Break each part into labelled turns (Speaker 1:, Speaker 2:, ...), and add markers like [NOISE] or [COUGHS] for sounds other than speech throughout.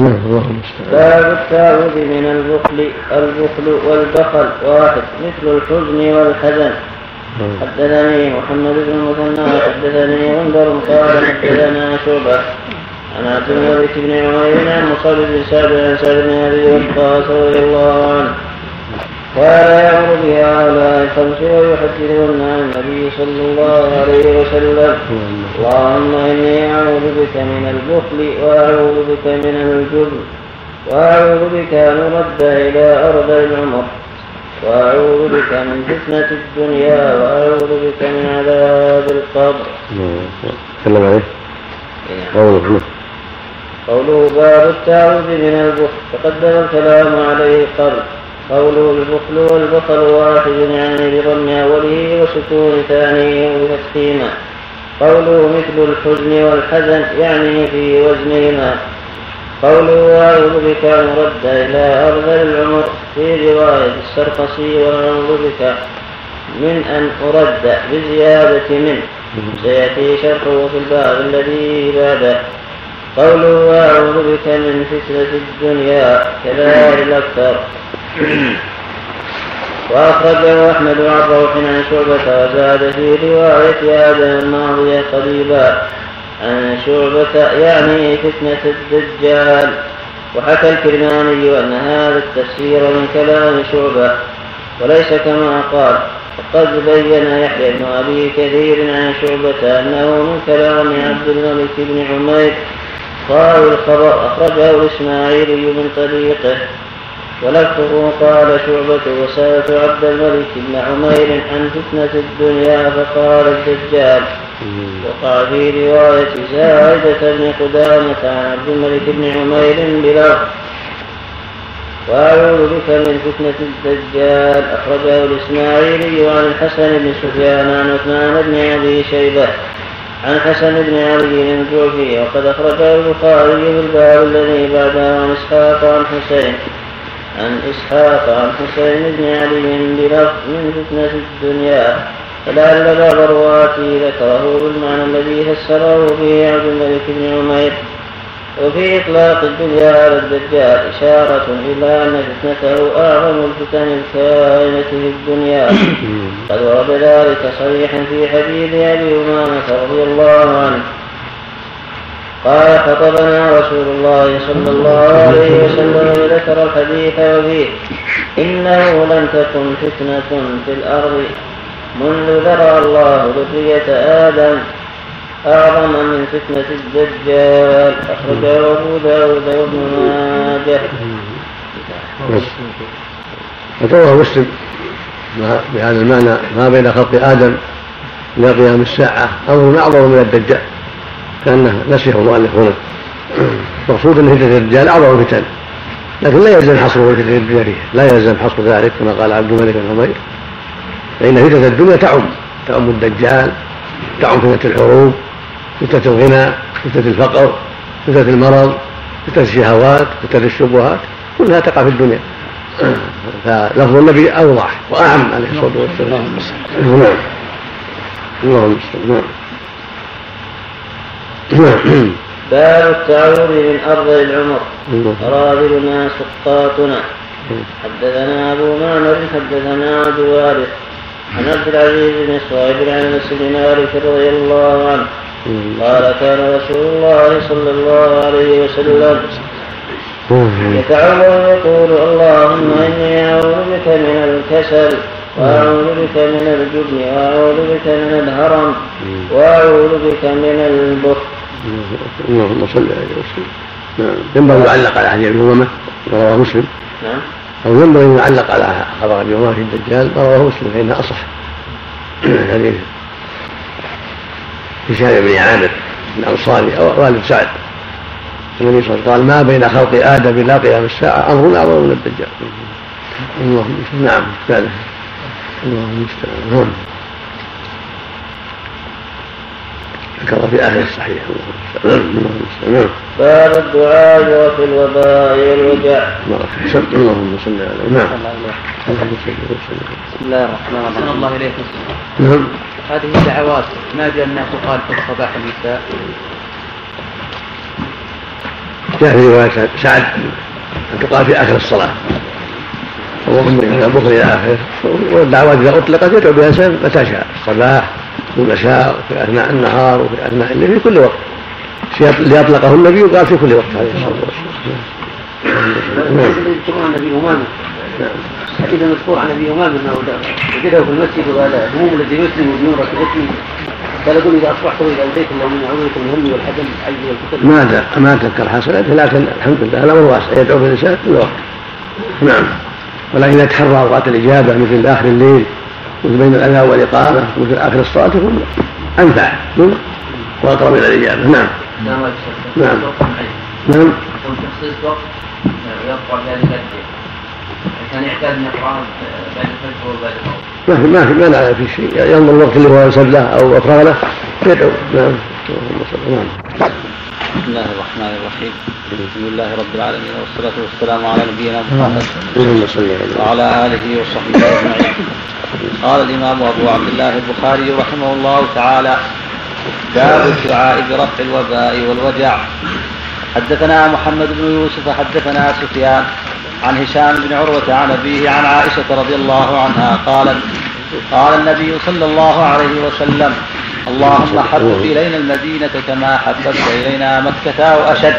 Speaker 1: نعم
Speaker 2: باب التعوذ من البخل البخل والبخل واحد مثل الحزن والحزن.
Speaker 1: نعم.
Speaker 2: حدثني محمد بن المثنى حدثني غندر قال حدثنا شعبة. عن عبد الملك بن عمير عن مصعب بن سعد عن سعد بن أبي وقاص رضي الله عنه. قال يأمر بهؤلاء الخمس ويحدثهن عن النبي صلى الله عليه وسلم اللهم إني أعوذ بك من البخل وأعوذ بك من الجبن وأعوذ بك أن أرد إلى أرض العمر وأعوذ بك من فتنة الدنيا وأعوذ بك من عذاب القبر.
Speaker 1: تكلم عليه؟ قوله
Speaker 2: قوله باب التعوذ من البخل تقدم الكلام عليه قبل قوله البخل والبخل واحد يعني بضم أوله وسكون ثانية وتفخيما قوله مثل الحزن والحزن يعني في وزنهما. قوله أعوذ بك أن رد إلى أرض العمر في رواية السرقسي وأعوذ بك من أن أرد بزيادة من سيأتي شرحه في الباب الذي بعده قوله أعوذ بك من فتنة الدنيا كذلك الأكثر. [COUGHS] وأخرجه أحمد عن روح عن شعبة وزاد في رواية آدم الماضية قريبا عن شعبة يعني فتنة الدجال. وحكى الكرماني أن هذا التفسير من كلام شعبة وليس كما قال. وقد بين يحيى بن أبي كثير عن شعبة أنه من كلام عبد الملك بن عمير قال الخبر أخرجه الإسماعيلي من طريقه. ولفظه قال شعبة وسألت عبد الملك بن عمير عن فتنة الدنيا فقال الدجال وقع في رواية زائدة بن قدامة عن عبد الملك بن عمير بلفظ وأعوذ بك من فتنة الدجال. أخرجه الإسماعيلي عن الحسن بن سفيان عن عثمان بن أبي شيبة. عن حسن بن علي الجوفي وقد أخرجه البخاري في الباب الذي بعده عن إسحاق عن حسين. عن إسحاق عن حسين بن علي بلفظ من فتنة الدنيا فلعل بعض الرواة ذكره بالمعنى الذي فسره به عبد الملك بن عمير. وفي إطلاق الدنيا على الدجال إشارة إلى أن فتنته أعظم الفتن الكائنة في الدنيا. [COUGHS] قد ورد ذلك صريحا في حديث أبي أمامة رضي الله عنه. قال خطبنا رسول الله صلى الله عليه وسلم وذكر الحديث وفيه إنه لم تكن فتنة في الأرض منذ ذرى الله ذرية آدم أعظم من فتنة الدجال. أخرجه أبو داود وابن ماجه.
Speaker 1: وروى مسلم. بهذا المعنى ما بين خلق آدم إلى قيام الساعة أمر أعظم من الدجال. كأنه نسيه المؤلف هنا. المقصود أن فتنة الدجال أعظم الفتن لكن لا يلزم حصر فتنة الدنيا فيه لا يلزم حصر ذلك كما قال عبد الملك بن عمير. فإن فتنة الدنيا تعم تعم الدجال تعم فتنة الحروب فتنة الغنى فتنة الفقر فتنة المرض فتنة الشهوات فتنة الشبهات كلها تقع في الدنيا. فلفظ النبي أوضح وأعم عليه الصلاة والسلام. نعم. اللهم نعم
Speaker 2: نعم. باب التعوذ من أرض العمر. أراذلنا سقاطنا. حدثنا أبو معمر حدثنا عبد الوارث. عن عبد العزيز بن صهيب عن أنس بن مالك رضي الله عنه. قال كان رسول الله صلى الله عليه وسلم يتعوذ يقول اللهم إني أعوذ بك من الكسل وأعوذ بك من الجبن وأعوذ بك من الهرم وأعوذ بك من البخل.
Speaker 1: اللهم صل عليه وسلم نعم. ينبغي يعلق على حديث ابن امامه رواه مسلم. نعم. أو ينبغي أن يعلق على خبر ابي امامه في الدجال رواه مسلم فانها أصح. [CLEARS THROAT] حديث هشام بن عامر الأنصاري أو والد سعد. النبي صلى الله عليه وسلم قال ما بين خلق آدم إلى قيام الساعة أمر اعظم من الدجال. اللهم نعم. بعده اللهم المستعان نعم ذكر في آخر الصحيح.
Speaker 2: نعم باب الدعاء وفي الوباء والوجع.
Speaker 1: اللهم صل على نعم.
Speaker 3: بسم الله الرحمن الرحيم. الله اليكم نعم. هذه الدعوات ما جاء الناس قال في الصباح المساء
Speaker 1: جاء في رواية سعد أن تقال في آخر الصلاة. اللهم من البخل إلى آخره. والدعوات إذا أطلقت يدعو بها متى شاء. الصباح والمساء وفي أثناء النهار وفي أثناء الليل في كل وقت. اللي أطلقه النبي قال في كل وقت. عليه الصلاة والسلام.
Speaker 3: نعم. النبي حديث مذكور عن أبي أمامة انه وجده في المسجد وقال هموم الذي يسلم بدون ركعته قال يقول إذا أصبحت واذا امسيت اللهم اعوذ بك من الهم والحزن والعجز والكسل
Speaker 1: ما ما تذكر حسناته لكن الحمد لله الأمر واسع يدعو في الإنسان كل وقت. نعم. ولكن إذا تحرى أوقات الإجابة مثل آخر الليل بين الاذان والإقامة مثل آخر الصلاة يكون أنفع. وأقرب إلى الإجابة. نعم. نعم. نعم. نعم. تخصيص وقت يقرأ ذلك كان يعتاد أن يقرأ بعد الفجر وبعد ما في ما في ما في شيء. ينظر الوقت اللي هو له أو أفرغ له يدعو. نعم.
Speaker 4: نعم. بسم الله الرحمن الرحيم. الحمد لله رب العالمين والصلاة والسلام على نبينا محمد وعلى آله وصحبه أجمعين. قال الإمام أبو عبد الله البخاري رحمه الله تعالى باب الدعاء برفع الوباء والوجع. حدثنا محمد بن يوسف حدثنا سفيان عن هشام بن عروة عن أبيه عن عائشة رضي الله عنها قالت قال النبي صلى الله عليه وسلم اللهم حبب إلينا المدينة كما حببت إلينا مكة أو أشد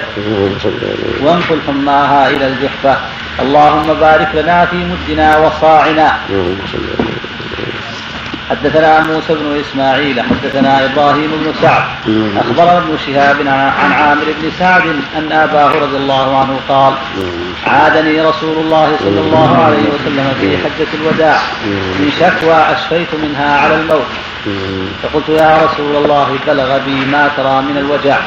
Speaker 4: وانقل حماها إلى الجحفة. اللهم بارك لنا في مدنا وصاعنا. حدثنا موسى بن إسماعيل حدثنا إبراهيم بن سعد. أخبرنا ابن شهاب عن عامر بن سعد أن أباه رضي الله عنه قال عادني رسول الله صلى الله عليه وسلم في حجة الوداع. من شكوى أشفيت منها على الموت. فقلت يا رسول الله بلغ بي ما ترى من الوجع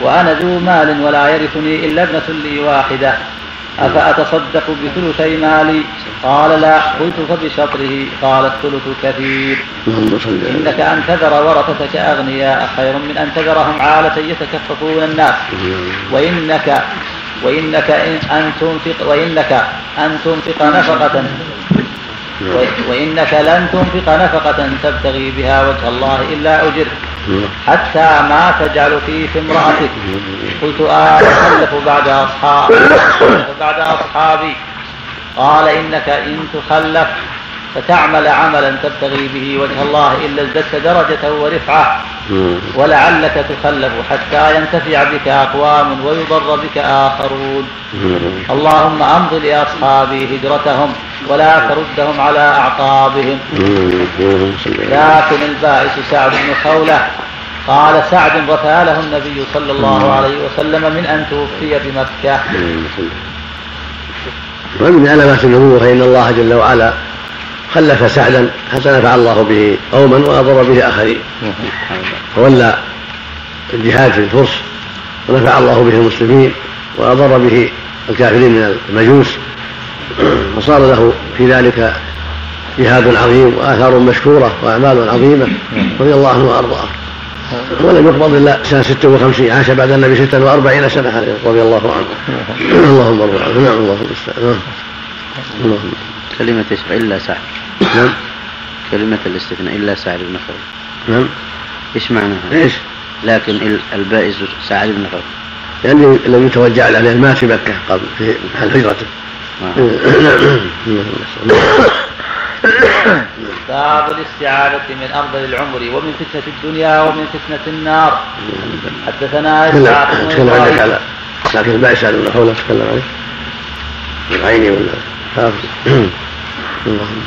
Speaker 4: وأنا ذو مال ولا يرثني إلا ابنة لي واحدة. أفأتصدق بثلثي مالي؟ قال لا قلت فبشطره. قال الثلث كثير. إنك أن تذر ورثتك أغنياء خير من أن تذرهم عالة يتكففون الناس. وإنك وإنك أن تنفق وإنك أن تنفق نفقة. وإنك لن تنفق نفقة تبتغي بها وجه الله إلا أجرت حتى ما تجعل فيه في امرأتك. قلت آه تخلف بعد أصحابي. بعد أصحابي. قال إنك إن تخلف فتعمل عملا تبتغي به وجه الله إلا ازددت درجة ورفعة. ولعلك تخلف حتى ينتفع بك أقوام ويضر بك آخرون. اللهم أمض لأصحابي هجرتهم ولا تردهم على أعقابهم. لكن البائس سعد بن خولة قال سعد له النبي صلى الله عليه وسلم من أن توفي بمكة.
Speaker 1: ومن علامات النبوة فإن الله جل وعلا خلف سعدا حتى نفع الله به قوما واضر به آخرين. فولى الجهاد في الفرس ونفع الله به المسلمين واضر به الكافرين من المجوس. [CLEARS THROAT] وصار له في ذلك جهاد عظيم وآثار مشكوره وأعمال عظيمة رضي الله عنه وأرضاه. ولم يقبض إلا سنة 56 عاش بعد النبي 46 سنة رضي الله عنه. [CLEARS THROAT] اللهم ارضى عنه. نعم اللهم المستعان
Speaker 4: اللهم كلمة إلا سعد نعم. كلمة الاستثناء إلا سعد بن خوف
Speaker 1: نعم.
Speaker 4: إيش معناها؟
Speaker 1: إيش؟
Speaker 4: لكن البائس سعد بن خوف
Speaker 1: يعني لم يتوجع عليه مات في مكة قبل في محل هجرته نعم
Speaker 4: باب الاستعاذة من أرض العمر ومن فتنة الدنيا ومن فتنة النار. حدثنا
Speaker 1: إسحاق تكلم عليك على لكن البائس سعد بن خوف تكلم عليه العيني ولا حافظ. [CLEARS THROAT] اللهم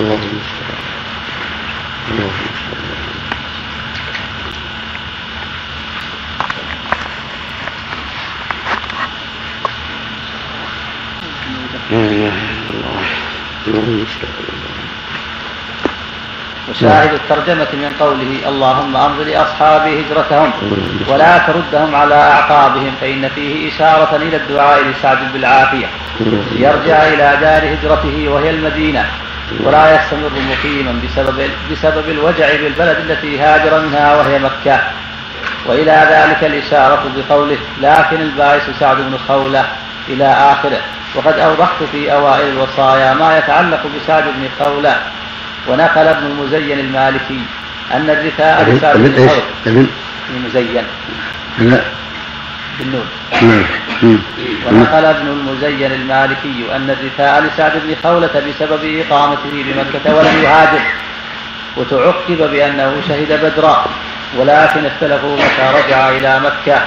Speaker 1: اللهم الله اللهم
Speaker 4: وشاهد الترجمة من قوله اللهم أمض لأصحابي هجرتهم ولا تردهم على أعقابهم فإن فيه إشارة إلى الدعاء لسعد بالعافية. ليرجع إلى دار هجرته وهي المدينة. ولا يستمر مقيما بسبب بسبب الوجع بالبلد التي هاجر منها وهي مكة. وإلى ذلك الإشارة بقوله لكن البائس سعد بن خولة إلى آخره. وقد أوضحت في أوائل الوصايا ما يتعلق بسعد بن خولة. ونقل ابن المزين المالكي أن الرثاء لسعد بن خولة. المزين. بالنون.
Speaker 1: نعم مم.
Speaker 4: ونقل ابن المزين المالكي أن الرثاء لسعد بن خولة بسبب إقامته بمكة ولم يهاجر وتعقب بأنه شهد بدرا ولكن اختلفوا متى رجع إلى مكة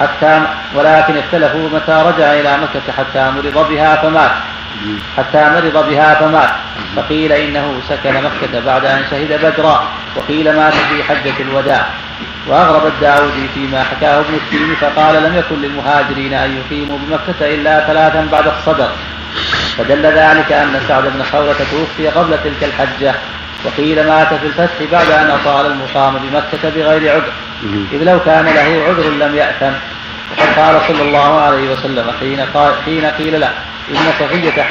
Speaker 4: حتى ولكن اختلفوا متى رجع إلى مكة حتى مرض بها فمات حتى مرض بها فمات. فقيل إنه سكن مكة بعد أن شهد بدرا وقيل مات في حجة الوداع. وأغرب الداودي فيما حكاه ابن التيمي فقال لم يكن للمهاجرين أن يقيموا بمكة إلا ثلاثا بعد الصدر. فدل ذلك أن سعد بن خولة توفي قبل تلك الحجة وقيل مات في الفتح بعد أن أطال المقام بمكة بغير عذر. إذ لو كان له عذر لم يأثم. وقد قال صلى الله عليه وسلم حين, حين قيل له إن صفية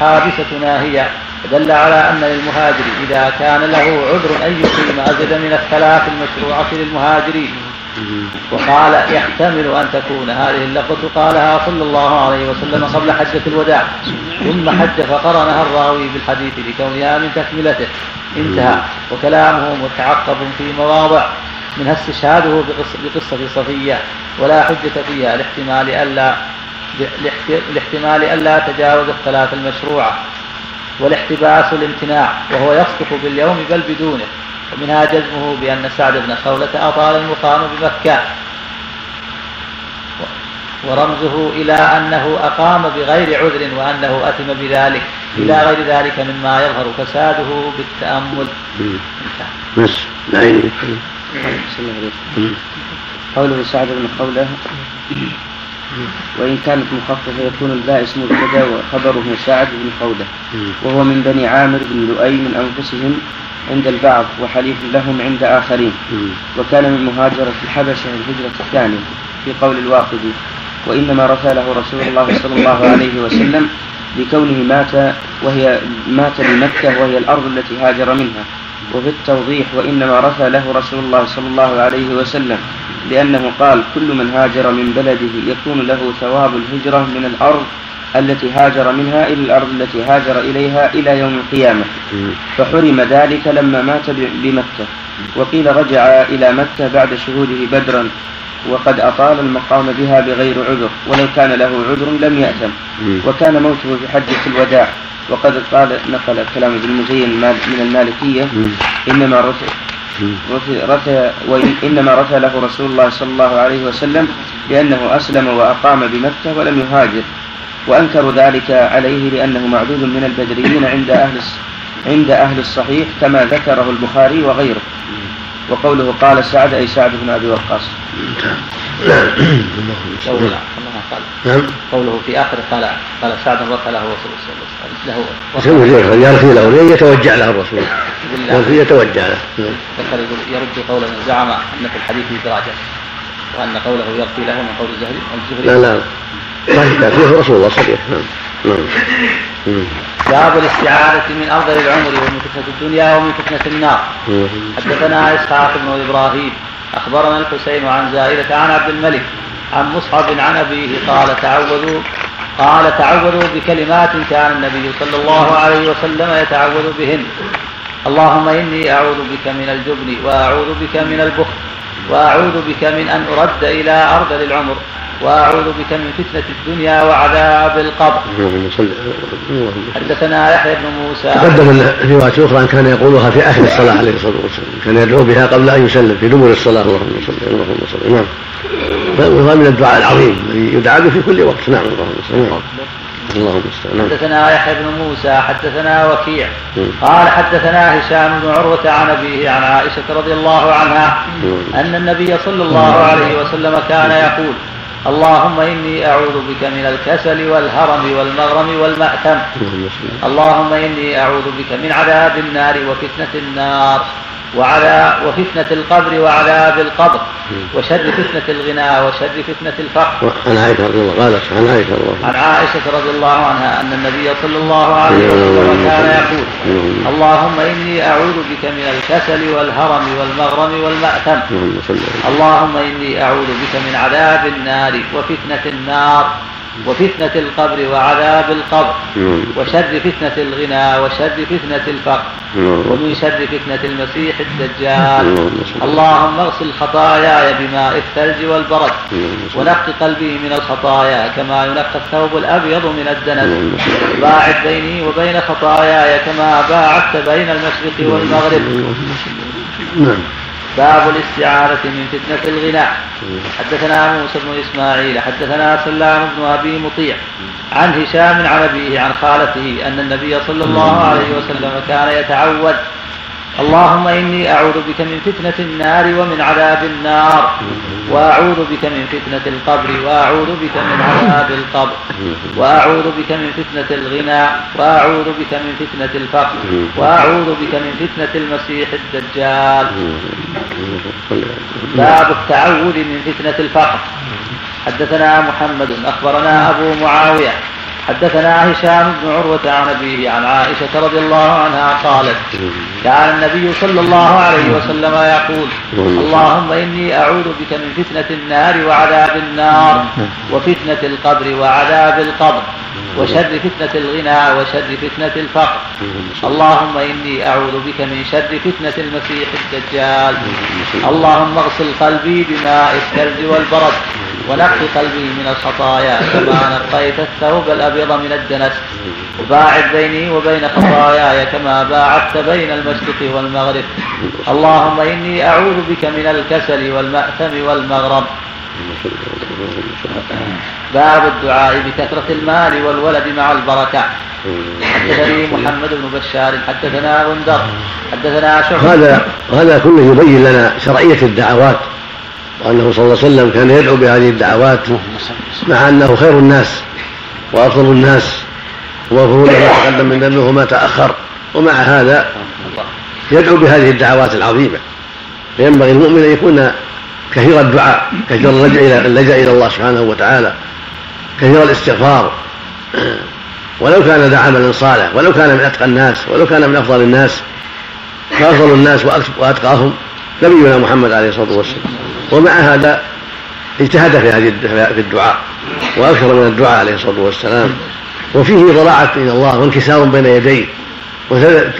Speaker 4: حابسة ناهية. دل على أن للمهاجر إذا كان له عذر أن يقيم أزيد من الثلاث المشروعة للمهاجرين. وقال يحتمل أن تكون هذه اللفظة قالها صلى الله عليه وسلم قبل حجة الوداع. ثم حج فقرنها الراوي بالحديث لكونها من تكملته. انتهى. وكلامه متعقب في مواضع. منها استشهاده بقصة صفية. ولا حجة فيها لاحتمال ألا لاحتمال ألا تجاوز الثلاث المشروعة. والاحتباس الامتناع وهو يصدق باليوم بل بدونه. ومنها جزمه بأن سعد بن خولة أطال المقام بمكة. ورمزه إلى أنه أقام بغير عذر وأنه أثم بذلك. إلى غير ذلك مما يظهر فساده بالتأمل.
Speaker 1: بس. العين
Speaker 3: قوله سعد بن خولة وإن كانت مخففة يكون الباء اسم مبتدا وخبره سعد بن خولة وهو من بني عامر بن لؤي من أنفسهم عند البعض وحليف لهم عند آخرين. وكان من مهاجرة الحبشة الهجرة الثانية في قول الواقدي وإنما رثى له رسول الله صلى الله عليه وسلم لكونه مات وهي مات بمكة وهي الأرض التي هاجر منها. وفي التوضيح وإنما رثى له رسول الله صلى الله عليه وسلم لأنه قال كل من هاجر من بلده يكون له ثواب الهجرة من الأرض التي هاجر منها إلى الأرض التي هاجر إليها إلى يوم القيامة. فحرم ذلك لما مات بمكة. وقيل رجع إلى مكة بعد شهوده بدرا. وقد أطال المقام بها بغير عذر ولو كان له عذر لم يأثم. وكان موته في حجة الوداع. وقد قال نقل كلام ابن المزين من المالكية. إنما رثى رثى وإنما رثى له رسول الله صلى الله عليه وسلم لأنه أسلم وأقام بمكة ولم يهاجر. وأنكروا ذلك عليه لأنه معدود من البدريين عند أهل عند أهل الصحيح كما ذكره البخاري وغيره. وقوله قال سعد أي سعد بن أبي وقاص.
Speaker 4: قوله قال نعم. قوله في آخر قال قال سعد رثى له رسول الله
Speaker 1: له يرثي له يتوجع له الرسول. يرثي يتوجع له.
Speaker 4: نعم. ذكر يرد قولا زعم أن في الحديث دراجة وأن قوله يرثي له من قول الزهري
Speaker 1: لا لا. لا فيه رسول الله صريح نعم.
Speaker 4: نعم. باب الاستعاذة من أفضل العمر ومن فتنة الدنيا ومن فتنة النار. حدثنا إسحاق بن إبراهيم أخبرنا الحسين عن زائدة عن عبد الملك عن مصعب عن أبيه قال تعوذوا قال تعوذوا بكلمات كان النبي صلى الله عليه وسلم يتعوذ بهن. اللهم إني أعوذ بك من الجبن وأعوذ بك من البخل. وأعوذ بك من أن أرد إلى أرذل العمر وأعوذ بك من فتنة الدنيا وعذاب القبر. حدثنا يحيى بن موسى.
Speaker 1: تقدم الرواية الأخرى أن كان يقولها في آخر الصلاة عليه الصلاة والسلام كان يدعو بها قبل أن يسلم في دبر الصلاة. اللهم صل اللهم صل. نعم. وهذا من الدعاء العظيم الذي يدعى به في كل وقت. نعم اللهم صل. نعم.
Speaker 4: اللهم نعم. حدثنا يحيى بن موسى حدثنا وكيع. قال حدثنا هشام بن عروة عن أبيه عن عائشة رضي الله عنها أن النبي صلى الله عليه وسلم كان يقول اللهم إني أعوذ بك من الكسل والهرم والمغرم والمأثم. اللهم إني أعوذ بك من عذاب النار وفتنة النار. وعلى وفتنة القبر وعذاب القبر وشر فتنة الغنى وشر فتنة الفقر.
Speaker 1: عن عائشة رضي الله قالت عن عائشة
Speaker 4: الله عن عائشة رضي الله عنها أن النبي صلى الله عليه وسلم كان يقول اللهم إني أعوذ بك من الكسل والهرم والمغرم والمأثم. اللهم إني أعوذ بك من عذاب النار وفتنة النار. وفتنة القبر وعذاب القبر وشر فتنة الغنى وشر فتنة الفقر ومن شر فتنة المسيح الدجال. اللهم اغسل خطاياي بماء الثلج والبرد ونق قلبي من الخطايا كما ينقى الثوب الأبيض من الدنس. باعد بيني وبين خطاياي كما باعدت بين المشرق والمغرب. نعم. باب الاستعارة من فتنة الغنى حدثنا موسى بن إسماعيل حدثنا سلام بن أبي مطيع عن هشام عن أبيه عن خالته أن النبي صلى الله عليه وسلم كان يتعود اللهم إني أعوذ بك من فتنة النار ومن عذاب النار. وأعوذ بك من فتنة القبر وأعوذ بك من عذاب القبر. وأعوذ بك من فتنة الغنى وأعوذ بك من فتنة الفقر. وأعوذ بك من فتنة المسيح الدجال. باب التعوذ من فتنة الفقر. حدثنا محمد أخبرنا أبو معاوية. حدثنا هشام بن عروة عن أبيه عن عائشة رضي الله عنها قالت كان النبي صلى الله عليه وسلم يقول اللهم إني أعوذ بك من فتنة النار وعذاب النار وفتنة القبر وعذاب القبر وشر فتنة الغنى وشر فتنة الفقر. اللهم إني أعوذ بك من شر فتنة المسيح الدجال. اللهم اغسل قلبي بماء الثلج والبرد ونقي قلبي من الخطايا كما نقيت الثوب الأبيض. من الدنس وباعد بيني وبين خطاياي كما باعدت بين المشرق والمغرب. اللهم إني أعوذ بك من الكسل والمأثم والمغرب. باب الدعاء بكثرة المال والولد مع البركة. حدثني محمد بن بشار حدثنا غندر حدثنا
Speaker 1: شعبة. هذا هذا كله يبين لنا شرعية الدعوات وأنه صلى الله عليه وسلم كان يدعو بهذه الدعوات مع أنه خير الناس. وأفضل الناس وغفور له ما تقدم من ذنبه وما تأخر. ومع هذا يدعو بهذه الدعوات العظيمة. فينبغي المؤمن أن يكون كثير الدعاء كثير اللجأ إلى اللجأ إلى الله سبحانه وتعالى كثير الاستغفار. ولو كان ذا عمل صالح ولو كان من أتقى الناس ولو كان من أفضل الناس فأفضل الناس وأتقاهم نبينا محمد عليه الصلاة والسلام. ومع هذا اجتهد في هذه في الدعاء. وأكثر من الدعاء عليه الصلاة والسلام. وفيه ضراعة إلى الله وانكسار بين يديه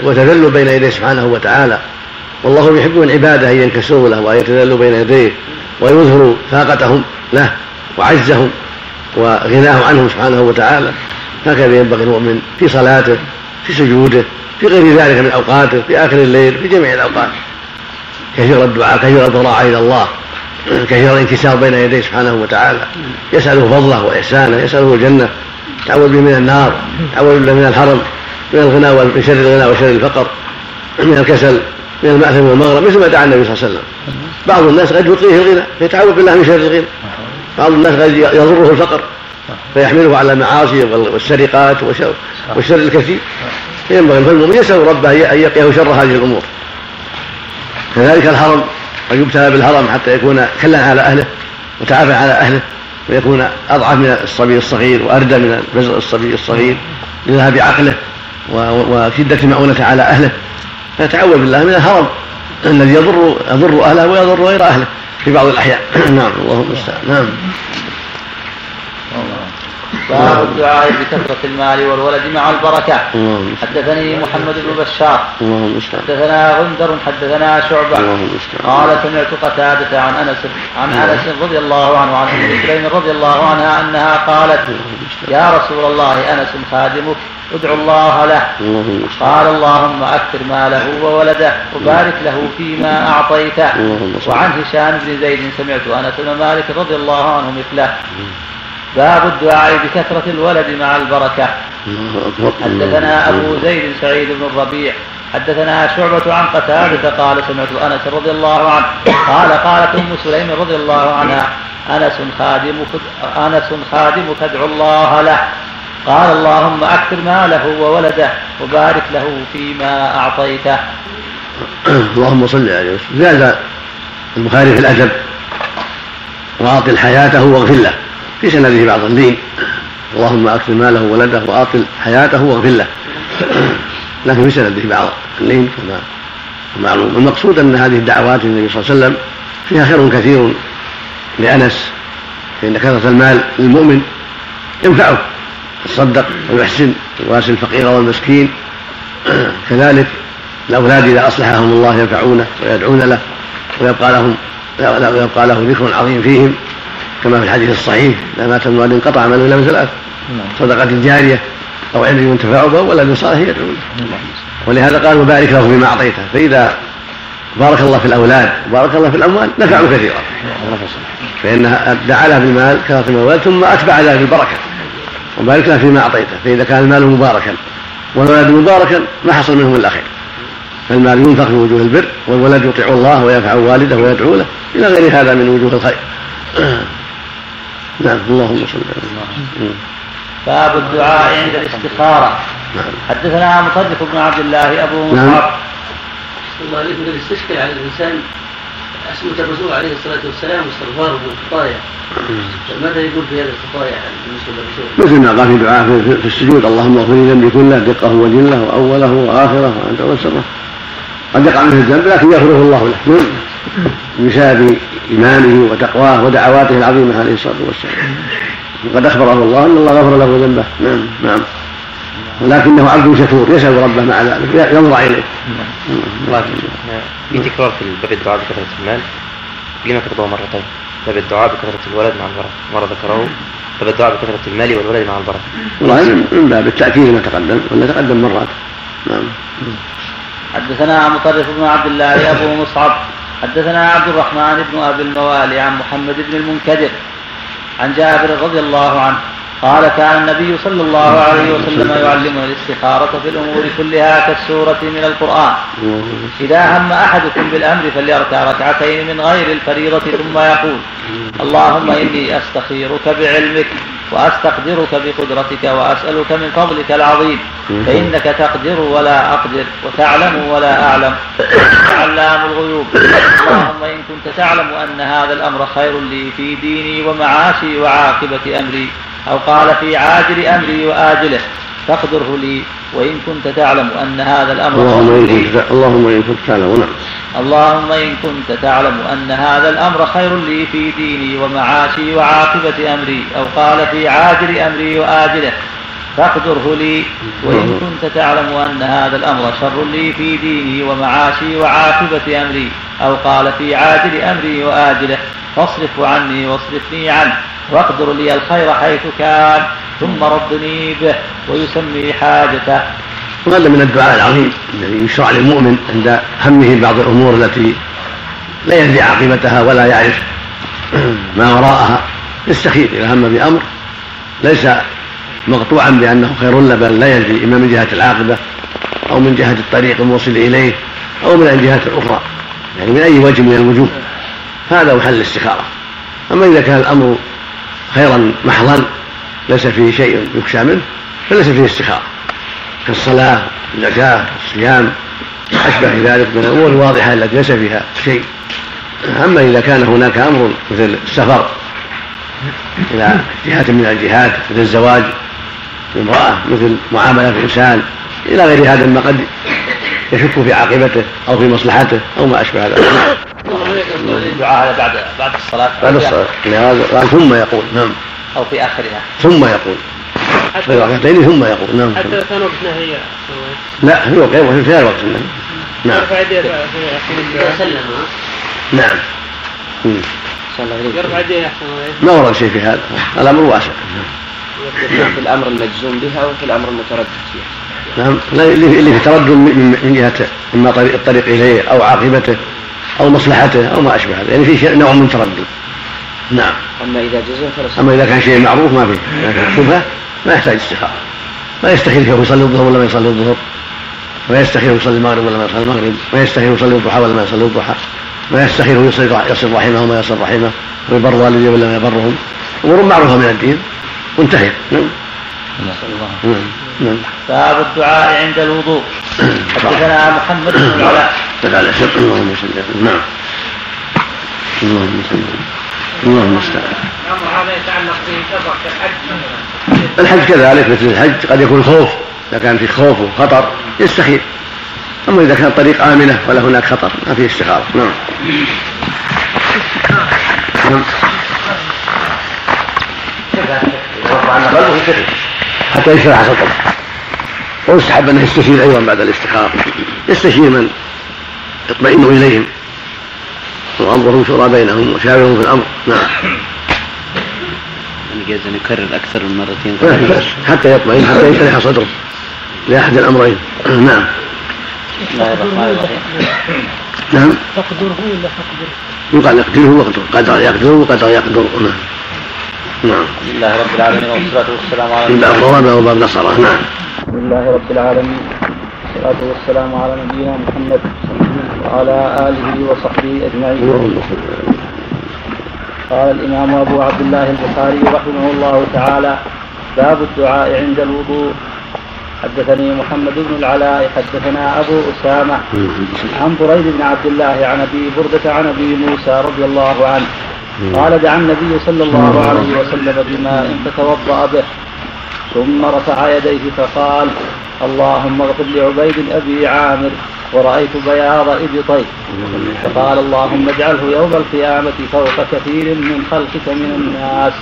Speaker 1: وتذلل بين يديه سبحانه وتعالى. والله يحب من عباده أن ينكسروا له وأن يتذلوا بين يديه ويظهروا فاقتهم له وعجزهم وغناه عنهم سبحانه وتعالى. هكذا ينبغي المؤمن في صلاته في سجوده في غير ذلك من أوقاته في آخر الليل في جميع الأوقات. كثير الدعاء كثير الضراعة إلى الله. كثير الانكسار بين يديه سبحانه وتعالى. يسأله فضله وإحسانه يسأله الجنة. تعوذ به من النار تعوذ به من الحرم من الغنى من شر الغنى وشر الفقر من الكسل من المأثم والمغرب مثل ما دعا النبي صلى الله عليه وسلم. بعض الناس قد يطغيه الغنى فيتعوذ بالله من شر الغنى. بعض الناس قد يضره الفقر فيحمله على المعاصي والسرقات والشر الكثير. فينبغي المؤمن يسأل ربه أن يقيه شر هذه الأمور. كذلك الحرم. قد يبتلى بالهرم حتى يكون كلا على أهله وتعافى على أهله ويكون أضعف من الصبي الصغير وأردى من بزر الصبي الصغير لذهاب عقله وشدة المؤونة على أهله. فيتعوذ بالله من الهرم الذي يضر يضر أهله ويضر غير أهله في بعض الأحيان. [CLEARS THROAT] نعم اللهم المستعان نعم.
Speaker 4: باب الدعاء بكثرة المال والولد مع البركة. حدثني محمد بن بشار. حدثنا غندر حدثنا شعبة. قال سمعت قتادة عن أنس عن أنس رضي الله عنه عن أم سليم رضي الله عنها أنها قالت يا رسول الله أنس خادمك ادعو الله له. قال اللهم أكثر ماله وولده وبارك له فيما أعطيته. وعن هشام بن زيد سمعت أنس بن مالك رضي الله عنه مثله. باب الدعاء بكثرة الولد مع البركة. حدثنا أبو زيد سعيد بن الربيع حدثنا شعبة عن قتادة قال سمعت أنس رضي الله عنه قال قالت أم سليم رضي الله عنها أنس خادمك أنس خادمك ادعو الله له. قال اللهم أكثر ماله وولده وبارك له فيما أعطيته.
Speaker 1: اللهم صل عليه وسلم زاد البخاري في الأدب وأعطي حياته واغفر له. في سنده بعض الدين اللهم أكثر ماله وولده وأطل حياته واغفر له. لكن في سنده بعض اللين كما معلوم المقصود أن هذه الدعوات للنبي صلى الله عليه وسلم فيها خير كثير لأنس فإن كثرة المال للمؤمن ينفعه. يتصدق ويحسن ويواسي الفقير والمسكين. كذلك الأولاد إذا أصلحهم الله ينفعونه ويدعون له ويبقى لهم ويبقى له ذكر عظيم فيهم. كما في الحديث الصحيح إذا مات الوالد انقطع عمله إلا من ثلاث. صدقة جارية أو علم ينتفع به ولد صالح يدعو له. ولهذا قال وبارك له فيما أعطيته. فإذا بارك الله في الأولاد وبارك الله في الأموال نفعوا كثيرا. فإن دعا له بالمال كثرة الأولاد ثم أتبع ذلك بالبركة. وبارك له فيما أعطيته. فإذا كان المال مباركا والولد مباركا ما حصل منه إلا خير. فالمال ينفق في وجوه البر والولد يطيع الله وينفع والده ويدعو له. إلى غير هذا من وجوه الخير. نعم اللهم صل على
Speaker 4: باب الدعاء عند الاستخارة. نعم. حدثنا مصدق بن عبد الله أبو نعم. مصعب
Speaker 3: الله عليكم قد استشكل على الإنسان أسمة الرسول عليه الصلاة والسلام واستغفاره من الخطايا. ماذا يقول في هذه الخطايا بالنسبة
Speaker 1: للرسول؟ مثل ما قال في دعاء في السجود اللهم اغفر لي ذنبي كله دقه وجله وأوله وآخره وأنت وسره قد يقع منه الذنب لكن يغفره الله له. بسبب إيمانه وتقواه ودعواته العظيمة عليه الصلاة والسلام. وقد أخبره الله أن الله غفر له ذنبه. نعم نعم. ولكنه عبد شكور يسأل ربه مع ذلك ينظر إليه.
Speaker 5: لكن في تكرار في باب الدعاء بكثرة المال لما تقضوا مرتين. باب الدعاء بكثرة الولد مع البركة مرة ذكره. باب الدعاء بكثرة المال والولد مع البركة.
Speaker 1: والله من باب التأكيد ما تقدم ولا تقدم مرات. نعم.
Speaker 4: حدثنا مطرف بن عبد الله أبو مصعب. حدثنا عبد الرحمن بن أبي الموالي عن محمد بن المنكدر عن جابر رضي الله عنه قال كان النبي صلى الله عليه وسلم يعلمنا الاستخارة في الأمور كلها كالسورة من القرآن. إذا هم أحدكم بالأمر فليركع ركعتين من غير الفريضة ثم يقول اللهم إني أستخيرك بعلمك. وأستقدرك بقدرتك وأسألك من فضلك العظيم. فإنك تقدر ولا أقدر وتعلم ولا أعلم. علام الغيوب. اللهم إن كنت تعلم أن هذا الأمر خير لي في ديني ومعاشي وعاقبة أمري أو قال في عاجل أمري وآجله فاقدره لي. وإن كنت تعلم أن هذا الأمر
Speaker 1: اللهم إن كنت تعلم. نعم.
Speaker 4: اللهم إن كنت تعلم أن هذا الأمر خير لي في ديني ومعاشي وعاقبة أمري أو قال في عاجل أمري وآجله فاقدره لي. وإن كنت تعلم أن هذا الأمر شر لي في ديني ومعاشي وعاقبة أمري أو قال في عاجل أمري وآجله فاصرف عني واصرفني عنه واقدر لي الخير حيث كان ثم ردني به ويسمي حاجته.
Speaker 1: وهذا من الدعاء العظيم الذي يشرع للمؤمن عند همه بعض الأمور التي لا يدري عاقبتها ولا يعرف [CLEARS THROAT] ما وراءها. يستخير إذا هم بأمر. ليس مقطوعا بأنه خير له بل لا يدري إما من جهة العاقبة أو من جهة الطريق الموصل إليه أو من الجهات الأخرى. يعني من أي وجه من الوجوه. هذا محل الاستخارة. أما إذا كان الأمر خيرا محضا ليس فيه شيء يخشى منه فليس فيه استخارة. كالصلاه الزكاة الصيام أشبه ذلك من الأمور الواضحة التي ليس فيها شيء. أما إذا كان هناك أمر مثل السفر إلى جهة من الجهات مثل الزواج بامراه مثل معاملة الإنسان إلى غير هذا مما قد يشك في عاقبته أو في مصلحته أو ما أشبه ذلك.
Speaker 4: الدعاء بعد بعد الصلاة.
Speaker 1: بعد الصلاة. قال ثم يقول. نعم
Speaker 4: أو في آخرها.
Speaker 1: ثم يقول. في ركعتين ثم يقول. نعم.
Speaker 6: حتى لو كان وقت نهي
Speaker 1: لا في وقت في غير وقت. النهي نعم. نعم.
Speaker 6: يرفع يديه احسن
Speaker 1: ما ورد شيء في هذا. الأمر واسع.
Speaker 5: في الأمر المجزوم بها وفي الأمر المتردد فيها.
Speaker 1: نعم. اللي في تردد من جهه اما طريق الطريق إليه أو عاقبته أو مصلحته أو ما أشبه هذا. يعني في شيء نوع من تردد. نعم.
Speaker 5: أما إذا جزم فلا
Speaker 1: أما إذا كان شيء معروف ما فيه لكن شبهه ما يحتاج استخاره ما يستخير كيف يصلي الظهر ولا ما يصلي الظهر. ما يستخير يصلي المغرب ولا ما يصلي المغرب. ما يستخير يصلي الضحى ولا ما يصلي الضحى. ما يستخير يصل رحمه وما يصل رحمه ويبر والديه ولا ما يبرهم. أمور معروفة من الدين. وانتهت نعم.
Speaker 4: نعم. نعم. باب الدعاء عند الوضوء. [COUGHS] حدثنا محمد بن العلاء.
Speaker 1: اللهم صل نعم. اللهم صل اللهم المستعان.
Speaker 6: هذا يتعلق بسفر كالحج
Speaker 1: الحج كذلك مثل الحج قد يكون خوف. إذا كان في خوف وخطر يستخير أما إذا كان الطريق آمنة ولا هناك خطر ما فيه استخاره نعم. نعم. حتى يشرح صدره ويستحب أنه يستشير أيضا بعد الاستخاره يستشير من يطمئن إليهم. وامرهم شورى بينهم وشاورهم في الأمر. نعم.
Speaker 3: يجوز أن يكرر أكثر من مرتين.
Speaker 1: حتى يطمئن حتى يشرح صدره لأحد الأمرين. [CLEARS THROAT] نعم.
Speaker 3: الرحمن الرحيم
Speaker 1: نعم.
Speaker 6: تقدره ولا تقدر؟
Speaker 1: يقال يقدره وقدر قدر يقدر وقدر يقدر نعم. نعم.
Speaker 4: بسم الله رب العالمين والصلاة والسلام على
Speaker 1: من باب ضربه وباب نصرة. نعم.
Speaker 4: بسم الله رب العالمين. والصلاة والسلام على نبينا محمد وعلى آله وصحبه أجمعين. قال الإمام أبو عبد الله البخاري رحمه الله تعالى باب الدعاء عند الوضوء. حدثني محمد بن العلاء حدثنا أبو أسامة عن بريد بن عبد الله عن أبي بردة عن أبي موسى رضي الله عنه. قال دعا النبي صلى الله عليه وسلم بماء فتوضأ به. ثم رفع يديه فقال اللهم اغفر لعبيد أبي عامر ورأيت بياض إبطيه فقال اللهم اجعله يوم القيامة فوق كثير من خلقك من الناس.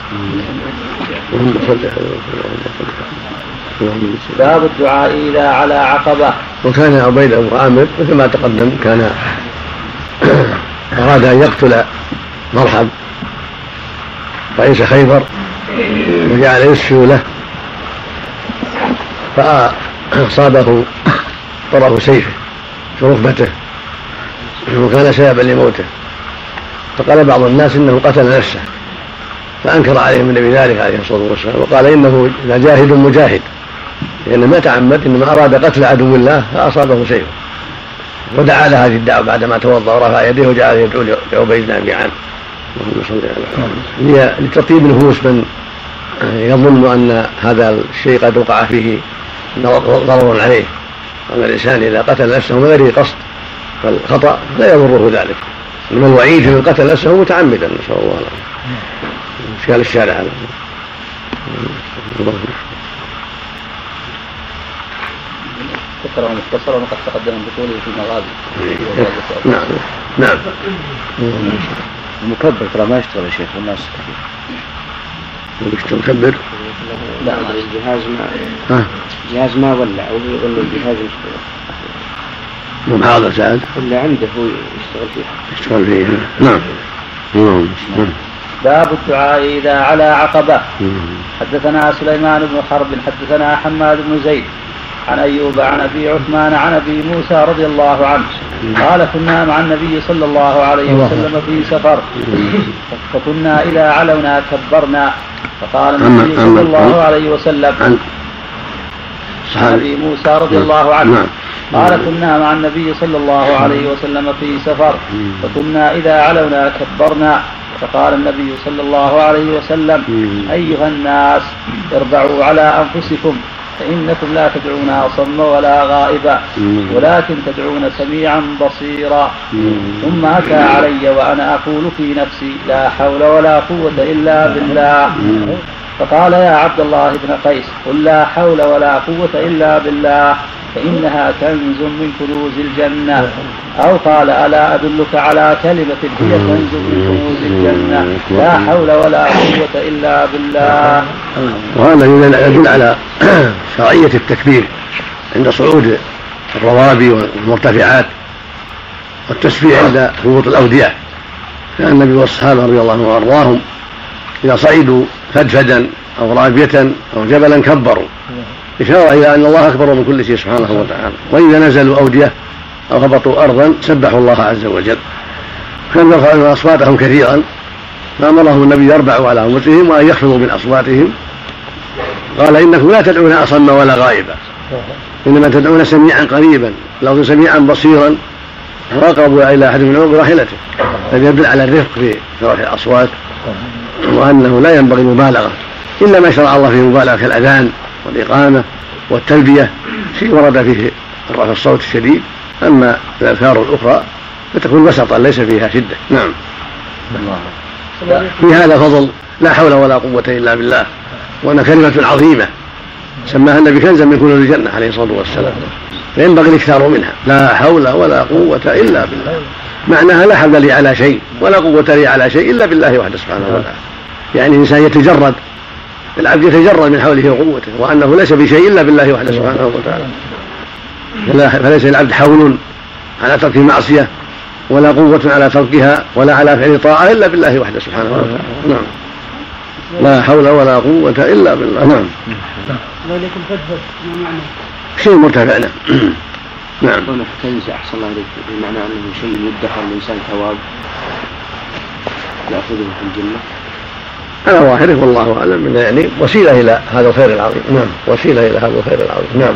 Speaker 4: باب الدعاء إذا على عقبة.
Speaker 1: وكان عبيد بن عامر مثل ما تقدم كان أراد أن يقتل مرحب رئيس خيبر وجعل يسفي له. فأصابه طرف سيفه في ركبته وكان سببا لموته. فقال بعض الناس إنه قتل نفسه فأنكر عليهم النبي ذلك عليه الصلاة والسلام وقال إنه لجاهد مجاهد لأنه ما تعمد إنما أراد قتل عدو الله فأصابه سيفه ودعا لهذه الدعوة بعدما توضأ ورفع يديه وجعل يدعو لعبيد بن أبي عامر. اللهم صل على لتطيب نفوس من يظن أن هذا الشيء قد وقع فيه ضرر عليه. أن الإنسان إذا قتل نفسه من غير قصد فالخطأ لا يضره ذلك. إنما الوعيد في من قتل نفسه متعمدا نسأل الله العافية. إشكال الشارع. هذا
Speaker 4: ذكره مختصرا وقد تقدم بطوله في المغازي
Speaker 1: نعم. نعم.
Speaker 3: المكبر ترى ما يشتغل يا شيخ والناس كثير
Speaker 1: وش مكبر
Speaker 4: لا
Speaker 5: الجهاز ما
Speaker 1: ها؟
Speaker 5: الجهاز ما ولع ولا الجهاز
Speaker 1: مو حاضر سعد
Speaker 5: ولا عنده هو يشتغل فيه
Speaker 1: يشتغل فيه نعم. اللهم نعم.
Speaker 4: باب الدعاء إذا على عقبة. حدثنا سليمان بن حرب حدثنا حماد بن زيد. عن أيوب عن أبي عثمان عن أبي موسى رضي الله عنه. قال كنا مع النبي صلى الله عليه وسلم في سفر. فكنا إذا علونا كبرنا. فقال النبي صلى الله عليه وسلم
Speaker 1: عن
Speaker 4: أبي موسى رضي الله عنه.
Speaker 1: نعم.
Speaker 4: قال كنا مع النبي صلى الله عليه وسلم في سفر. فكنا إذا علونا كبرنا. فقال النبي صلى الله عليه وسلم أيها الناس اربعوا على أنفسكم. فإنكم لا تدعون أصم ولا غائبا ولكن تدعون سميعا بصيرا. ثم أتى علي وأنا أقول في نفسي لا حول ولا قوة إلا بالله. فقال يا عبد الله بن قيس قل لا حول ولا قوة إلا بالله. فإنها كنز من كنوز الجنة. أو قال ألا أدلك على كلمة هي كنز من كنوز الجنة؟ لا حول ولا قوة إلا بالله.
Speaker 1: وهذا يدل على شرعية التكبير عند صعود الروابي والمرتفعات والتسبيح عند هبوط الأودية. كان النبي والصحابة رضي الله عنهم وأرضاهم إذا صعدوا فدفدا أو رابية أو جبلا كبروا. إشارة إلى أن الله أكبر من كل شيء سبحانه وتعالى. وإذا نزلوا أودية أو هبطوا أرضا سبحوا الله عز وجل. كانوا يرفعون أصواتهم كثيرا. فأمرهم النبي يربعوا على أنفسهم وأن يخفضوا من أصواتهم. قال إنكم لا تدعون أصم ولا غائبا. إنما تدعون سميعا قريبا. لو سميعا بصيرا. وأقرب إلى أحد من عمر راحلته. الذي يدل على الرفق في رفع الأصوات. وأنه لا ينبغي المبالغة إلا ما شرع الله فيه المبالغة كالأذان والإقامة والتلبية شيء ورد فيه رفع الصوت الشديد. أما الأذكار الأخرى فتكون وسطا ليس فيها شدة. نعم. في هذا فضل لا حول ولا قوة إلا بالله. وأنها كلمة عظيمة سماها النبي كنزا من كنوز الجنة عليه الصلاة والسلام. فينبغي الاكثار منها. لا حول ولا قوة إلا بالله. معناها لا حول لي على شيء ولا قوة لي على شيء إلا بالله وحده سبحانه وتعالى. يعني الإنسان يتجرد العبد يتجرد من حوله وقوته وأنه ليس بشيء إلا بالله وحده سبحانه وتعالى. فليس للعبد حول على ترك المعصية ولا قوة على تركها ولا على فعل طاعة إلا بالله وحده سبحانه وتعالى. نعم. لا حول ولا قوة إلا بالله. نعم.
Speaker 3: ما معنى؟
Speaker 1: شيء مرتفع نعم. [COUGHS] نعم.
Speaker 3: تنزع أحسن الله عليك بمعنى أنه شيء يدخر الإنسان ثواب يأخذه في الجنة.
Speaker 1: على ظاهره والله أعلم. من يعني وسيلة إلى هذا الخير العظيم. نعم. وسيلة إلى هذا الخير العظيم. نعم.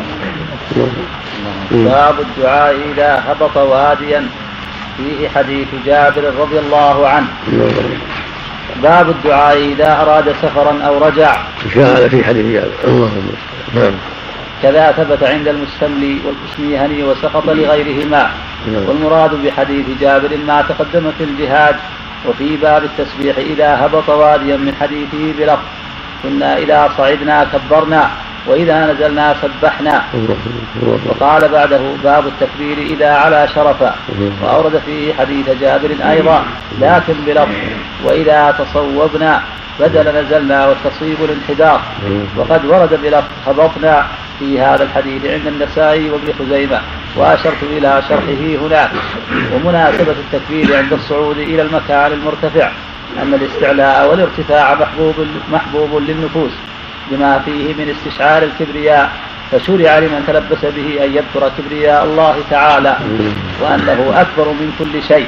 Speaker 1: مم.
Speaker 4: باب الدعاء إذا هبط واديا. فيه حديث جابر رضي الله عنه. باب الدعاء إذا أراد سفرا أو رجع.
Speaker 1: هذا في حديث جابر. اللهم نعم.
Speaker 4: كذا ثبت عند المستملي والكشميهني وسقط لغيرهما.
Speaker 1: نعم.
Speaker 4: والمراد بحديث جابر ما تقدم في الجهاد. وفي باب التسبيح إذا هبط واديا من حديثه بلفظ كنا إذا صعدنا كبرنا وإذا نزلنا سبحنا وقال بعده باب التكبير إذا علا شرفا وأورد فيه حديث جابر أيضا لكن بلفظ وإذا تصوبنا بدل نزلنا والتصويب الانحدار وقد ورد بلفظ هبطنا في هذا الحديث عند النسائي وابن خزيمة. وأشرت إلى شرحه هناك ومناسبة التكبير عند الصعود إلى المكان المرتفع. أن الاستعلاء والارتفاع محبوب محبوب للنفوس بما فيه من استشعار الكبرياء فشرع لمن تلبس به أن يذكر كبرياء الله تعالى وأنه أكبر من كل شيء.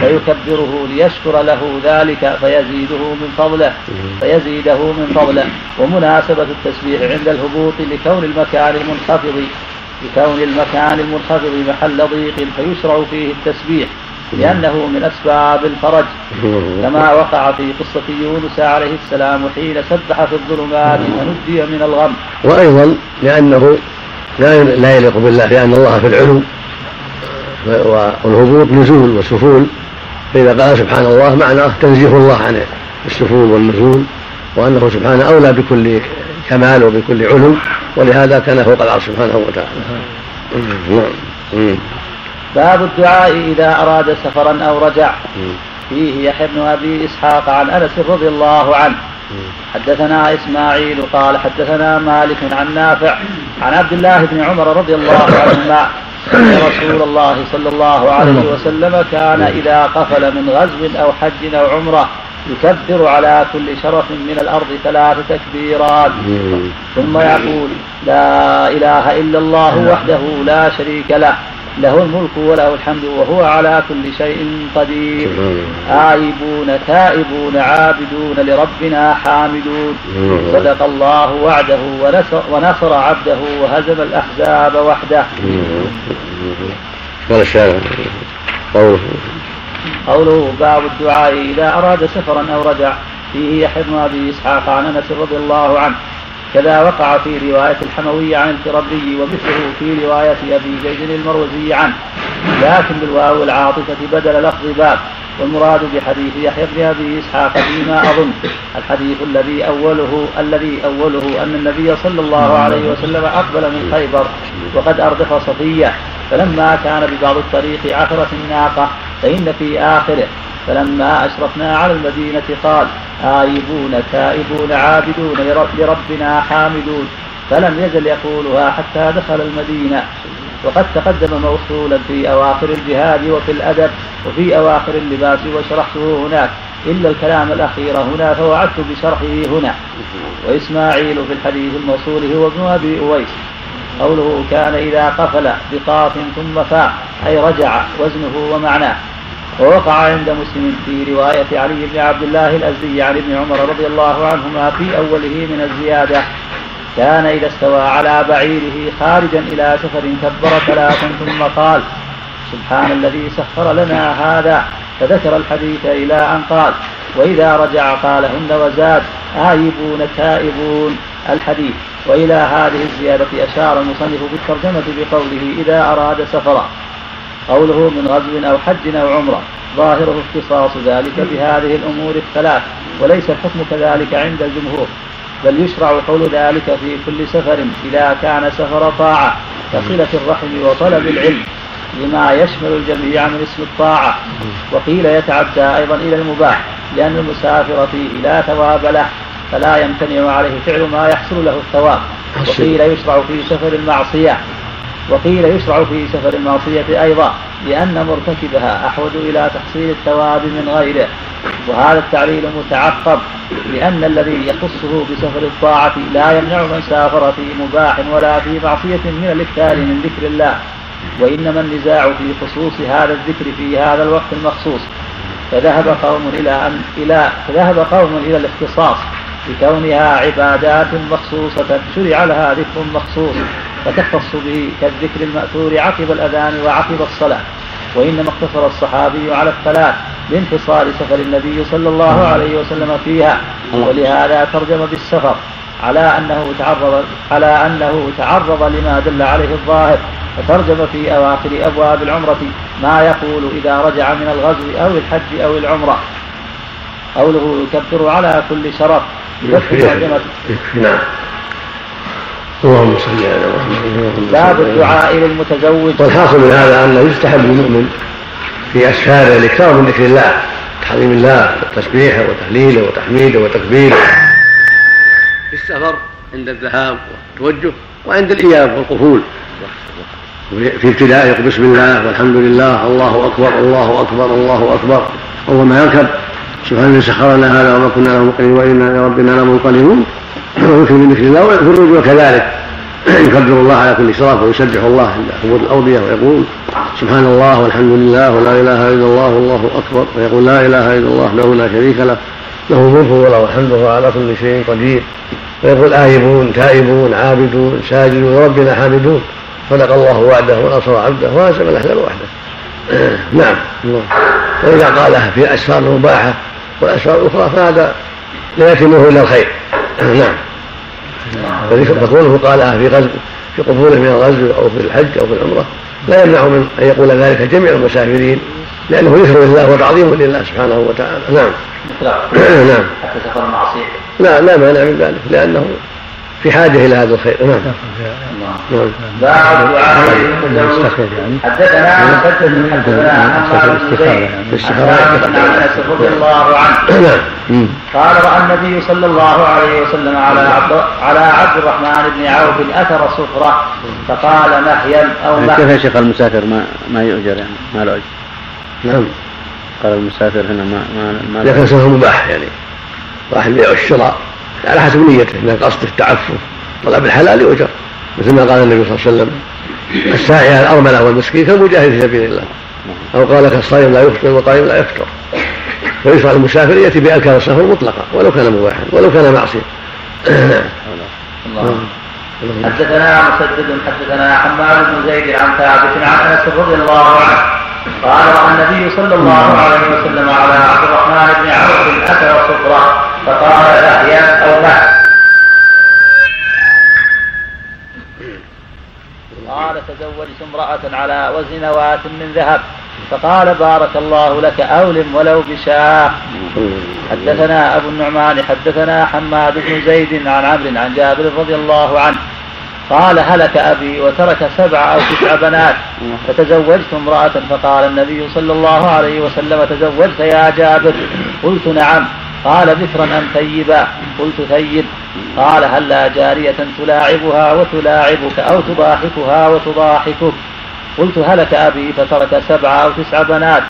Speaker 4: فيكبره ليشكر له ذلك فيزيده من فضله فيزيده من فضله. ومناسبة التسبيح عند الهبوط لكون المكان المنخفض لكون المكان المنخفض محل ضيق فيشرع فيه التسبيح لأنه من أسباب الفرج. كما وقع في قصة يونس عليه السلام حين سبح في الظلمات فنجي من الغم.
Speaker 1: وأيضا لأنه لا لا يليق بالله لأن الله في العلو والهبوط نزول وسفول. فإذا قال سبحان الله معناه تنزيه الله عن السفول والنزول وأنه سبحانه أولى بكل كمال وبكل علو ولهذا كان فوق العرش سبحانه وتعالى. نعم.
Speaker 4: باب الدعاء إذا أراد سفرا أو رجع. فيه يحيى بن أبي إسحاق عن أنس رضي الله عنه. حدثنا إسماعيل قال حدثنا مالك عن نافع عن عبد الله بن عمر رضي الله عنهما أن رسول الله صلى الله عليه وسلم كان إذا قفل من غزو أو حج أو عمرة يكبر على كل شرف من الأرض ثلاث تكبيرات. ثم يقول لا إله إلا الله وحده لا شريك له له الملك وله الحمد وهو على كل شيء قدير. آيبون تائبون عابدون لربنا حامدون. صدق الله وعده ونصر, ونصر عبده وهزم الأحزاب وحده.
Speaker 1: قال الشارع قوله
Speaker 4: قوله باب الدعاء إذا أراد سفرا أو رجع. فيه يحيى بن أبي إسحاق عن أنس رضي الله عنه. كذا وقع في رواية الحموي عن الكربي ومثله في رواية أبي زيد المروزي عنه. لكن بالواو العاطفة بدل لفظ باب. والمراد بحديث يحيى بن أبي إسحاق فيما أظن. الحديث الذي أوله الذي أوله أن النبي صلى الله عليه وسلم أقبل من خيبر وقد أردف صفية. فلما كان ببعض الطريق عثرت الناقة فإن في آخره. فلما أشرفنا على المدينة قال آيبون تائبون عابدون لربنا حامدون. فلم يزل يقولها حتى دخل المدينة. وقد تقدم موصولا في أواخر الجهاد وفي الأدب وفي أواخر اللباس وشرحته هناك. إلا الكلام الأخير هنا فوعدت بشرحه هنا. وإسماعيل في الحديث الموصول هو ابن أبي أويس. قوله كان إذا قفل بقاف ثم فاء أي رجع وزنه ومعناه. ووقع عند مسلم في رواية علي بن عبد الله الأزدي عن ابن عمر رضي الله عنهما في أوله من الزيادة. كان إذا استوى على بعيره خارجا إلى سفر كبر ثلاثا ثم قال سبحان الذي سخر لنا هذا. فذكر الحديث إلى أن قال وإذا رجع قالهن وزاد آيبون تائبون. الحديث وإلى هذه الزيادة أشار المصنف بالترجمة بقوله إذا أراد سفرا. قوله من غزو أو حج أو عمرة. ظاهره اختصاص ذلك بهذه الأمور الثلاث وليس الحكم كذلك عند الجمهور. بل يشرع قول ذلك في كل سفر إذا كان سفر طاعة كصلة الرحم وطلب العلم لما يشمل الجميع من اسم الطاعة. وقيل يتعدى أيضا إلى المباح لأن المسافر فيه لا ثواب له فلا يمتنع عليه فعل ما يحصل له الثواب. وقيل يشرع في سفر المعصية وقيل يشرع في سفر المعصية أيضا لأن مرتكبها أحوج إلى تحصيل الثواب من غيره وهذا التعليل متعقب لأن الذي يخصه بسفر الطاعة لا يمنع من سافر في مباح ولا في معصية من الإكثار من ذكر الله وإنما النزاع في خصوص هذا الذكر في هذا الوقت المخصوص. فذهب قوم إلى أن إلى فذهب قوم إلى الاختصاص بكونها عبادات مخصوصة شرع لها ذكر مخصوص فتختص به كالذكر المأثور عقب الأذان وعقب الصلاة. وإنما اقتصر الصحابي على الثلاث لانفصال سفر النبي صلى الله عليه وسلم فيها. ولهذا ترجم بالسفر على أنه تعرض على أنه تعرض لما دل عليه الظاهر. فترجم في أواخر أبواب العمرة ما يقول إذا رجع من الغزو أو الحج أو العمرة. قوله يكبر على كل شرف.
Speaker 1: نعم اللهم صل على محمد.
Speaker 4: باب الدعاء للمتزوج
Speaker 1: والحاصل من هذا انه يستحب للمؤمن في أسفاره الاكثار من ذكر الله تحريم الله وتسبيحه وتهليله وتحميده وتكبيره في السفر عند الذهاب والتوجه وعند الإياب والقفول. في ابتداء يقول بسم الله والحمد لله الله أكبر الله أكبر الله أكبر. اول ما يركب. سبحان الذي سخر لنا هذا وما كنا له مقرنين وإنا إلى ربنا لمنقلبون. ويكفي من ذكر الله وفي الرجوع كذلك. [CLEARS THROAT] يكبر الله على كل شرف ويسبح الله عند حبوب الأودية ويقول سبحان الله والحمد لله ولا إله إلا الله والله أكبر. ويقول لا إله إلا الله له لا شريك له. له الملك وله الحمد وهو على كل شيء قدير. ويقول آيبون تائبون عابدون ساجدون ربنا حامدون. صدق الله وعده ونصر عبده وهزم الأحزاب وحده. [CLEARS THROAT] نعم. الله وإذا قالها في أسفار المباحه والاسفار الأخرى فهذا لا يتمه إلا الخير. [CLEARS THROAT] نعم. فكونه قالها في غزو في قبوله من الغزو أو في الحج أو في العمرة لا يمنع من أن يقول ذلك جميع المسافرين لأنه ذكر لله وتعظيم لله سبحانه وتعالى. نعم. نعم. [CLEARS THROAT]
Speaker 4: حتى المعصيه
Speaker 1: لا لا مانع من ذلك لأنه في حاجة إلى هذا الخير. نعم.
Speaker 4: نعم. باب دعاء
Speaker 1: يعني
Speaker 4: حدثنا حدثنا عن انس رضي الله عنه.
Speaker 1: نعم.
Speaker 4: قال رأى النبي صلى الله عليه وسلم على عبد على عبد الرحمن بن عوف اثر صفرة فقال نحيا أو
Speaker 3: كيف يا شيخ المسافر؟ ما ما يؤجر يعني؟ ما له أجر.
Speaker 1: نعم.
Speaker 3: قال المسافر هنا ما ما ما
Speaker 1: سفر مباح يعني. راح البيع والشراء على حسب نيته اذا قصد التعفف طلب الحلال يؤجر مثل ما قال النبي صلى الله عليه وسلم الساعي على الأرملة والمسكين كالمجاهد في سبيل الله. أو قال كالصائم لا يفطر والقائم لا يفطر. فيشرع المسافر يأتي باذكار السفر مطلقا ولو كان مباحا ولو كان
Speaker 4: الله. حدثنا مسدد حدثنا حماد بن زيد عن ثابت عن أنس رضي الله عنه. قال رأى النبي صلى الله عليه وسلم على عبد الرحمن بن عوف اثر صفرا فقال احيا أو مات قال تزوجت امرأة على وزن نواة من ذهب. فقال بارك الله لك أولم ولو بشاة حدثنا أبو النعمان حدثنا حماد بن زيد عن عمرو عن جابر رضي الله عنه. قال هلك أبي وترك سبع أو تسع بنات. فتزوجت امرأة فقال النبي صلى الله عليه وسلم تزوجت يا جابر. قلت نعم. قال بكرا أم ثيبا؟ قلت ثيب. قال هلا جارية تلاعبها وتلاعبك أو تضاحكها وتضاحكك؟ قلت هلك أبي فترك سبع أو تسع بنات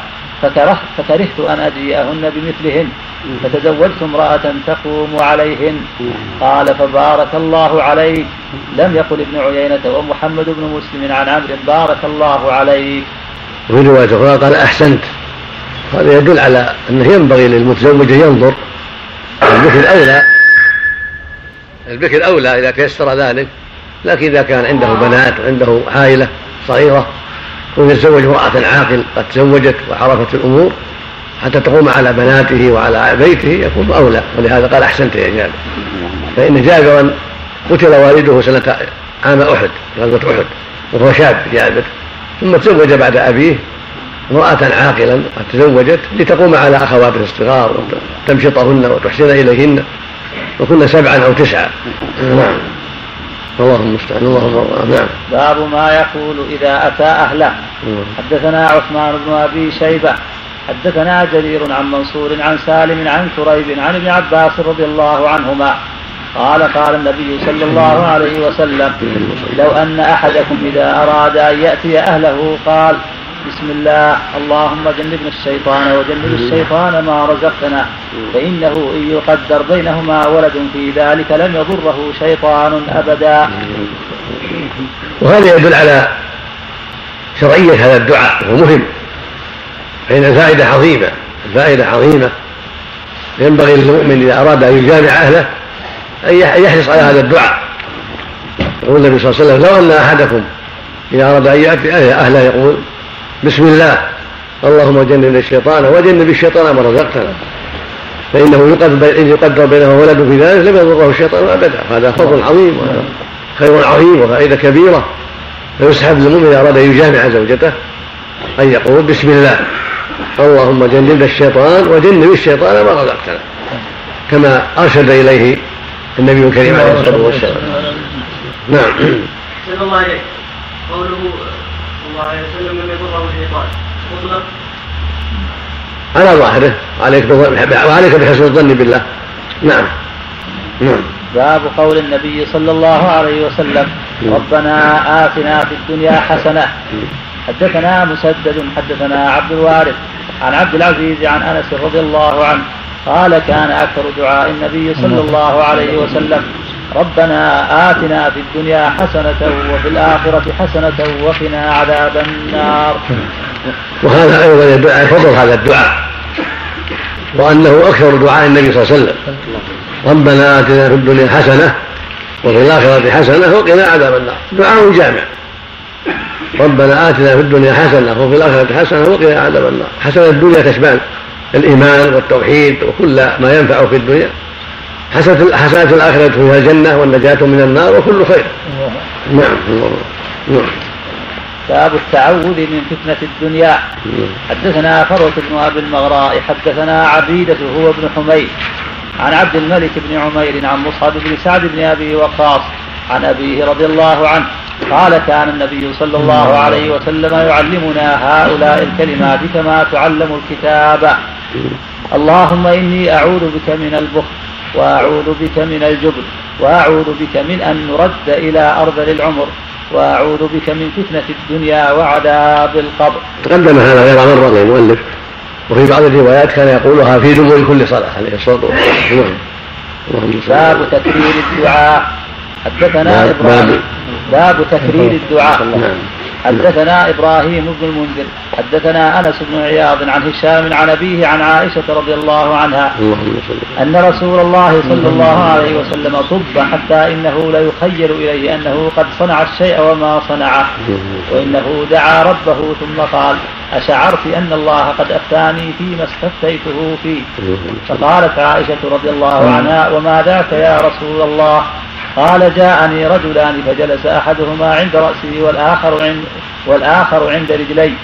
Speaker 4: فكرهت, فكرهت أن أجيئهن بمثلهن فتزوجت امرأة تقوم عليهن. قال فبارك الله عليك. لم يقل ابن عيينة ومحمد بن مسلم عن عمرو بارك الله عليك.
Speaker 1: وفي رواية أخرى قال أحسنت. هذا يدل على أنه ينبغي للمتزوج أن ينظر البكر أولى البكر أولى إذا تيسر ذلك لكن إذا كان عنده بنات وعنده عائلة صغيرة ويتزوج امرأة عاقل قد تزوجت وعرفت الأمور حتى تقوم على بناته وعلى بيته يكون أولى. ولهذا قال أحسنت يا جابر. فإن جابرا قتل والده سنة عام أحد غزوة أحد وهو شاب جابر ثم تزوج بعد أبيه. امرأة عاقلا قد تزوجت لتقوم على أخواته الصغار وتمشطهن وتحسن إليهن وكن سبعا أو تسعا. نعم. اللهم المستعان. اللهم نعم.
Speaker 4: باب ما يقول إذا أتى أهله. حدثنا عثمان بن أبي شيبة. حدثنا جرير عن منصور عن سالم عن كريب عن ابن عباس رضي الله عنهما. قال قال النبي صلى الله عليه وسلم لو أن أحدكم إذا أراد أن يأتي أهله قال بسم الله. اللهم جنبنا الشيطان وجنب الشيطان ما رزقتنا فإنه إن يقدر بينهما ولد في ذلك لم يضره شيطان أبدا.
Speaker 1: وهذا يدل على شرعية هذا الدعاء وهو مهم. فإن الفائدة عظيمة الفائدة عظيمة. ينبغي للمؤمن إذا أراد أن يجامع أهله أن يحرص على هذا الدعاء. يقول النبي صلى الله عليه وسلم لو أن أحدكم إذا أراد أن يأتي أهله يقول بسم الله. اللهم جنبنا الشيطان وجنب الشيطان ما رزقتنا. فإنه إن يقدر بينه ولد في ذلك لم يضره الشيطان أبدا. هذا فضل عظيم وهذا خير عظيم وفائدة كبيرة. فيسحب للمؤمن إذا أراد أن يجامع زوجته أن يقول بسم الله. اللهم جنبنا الشيطان وجنب الشيطان ما رزقتنا. كما أرشد إليه النبي الكريم عليه الصلاة والسلام. نعم.
Speaker 6: الله قوله الله عليه وسلم لم يضره الشيطان مطلق
Speaker 1: على ظاهره. عليك وعليك بحسن الظن بالله. نعم. نعم.
Speaker 4: باب قول النبي صلى الله عليه وسلم ربنا آتنا في الدنيا حسنة. حدثنا مسدد حدثنا عبد الوارث عن عبد العزيز عن أنس رضي الله عنه قال كان أكثر دعاء النبي صلى الله عليه وسلم. ربنا آتنا في الدنيا حسنة وفي الآخرة حسنة وقنا عذاب النار.
Speaker 1: وهذا أيضا يدل فضل هذا الدعاء. وأنه أكثر دعاء النبي صلى الله عليه وسلم. ربنا آتنا في الدنيا حسنة وفي الآخرة حسنة وقنا عذاب النار. دعاء جامع. ربنا آتنا في الدنيا حسنة وفي الآخرة حسنة وقنا عذاب النار. حسنة الدنيا تشمل الإيمان والتوحيد وكل ما ينفع في الدنيا. حسنة حسنة الآخرة فيها الجنة والنجاة من النار وكل خير. نعم. نعم.
Speaker 4: باب التعوذ من فتنة الدنيا. حدثنا فروة بن أبي المغراء حدثنا عبيدة هو ابن حميد عن عبد الملك بن عمير عن مصعب بن سعد بن أبي وقاص عن أبيه رضي الله عنه قال كان النبي صلى الله عليه وسلم يعلمنا هؤلاء الكلمات كما تعلم الكتاب. اللهم إني أعوذ بك من البخل وأعوذ بك من الجبن وأعوذ بك من أن نرد إلى أرذل العمر وأعوذ بك من فتنة الدنيا وعذاب القبر.
Speaker 1: تقدم هذا غير مرة للمؤلف وفي بعض الروايات كان يقولها في دبر كل صلاة عليه الصلاة والسلام.
Speaker 4: باب تكرير الدعاء. حدثنا إبراهيم. باب تكرير الدعاء. نعم. حدثنا إبراهيم بن المنذر حدثنا أنس بن عياض عن هشام عن أبيه عن عائشة رضي الله عنها أن رسول الله صلى الله عليه وسلم صب حتى إنه ليخيل إليه أنه قد صنع الشيء وما صنعه وإنه دعا ربه ثم قال أشعرت أن الله قد أفتاني فيما استفتيته فيه. فقالت عائشة رضي الله عنها وما ذاك يا رسول الله؟ قال جاءني رجلان فجلس أحدهما عند راسه والآخر عند والآخر عند رجلي.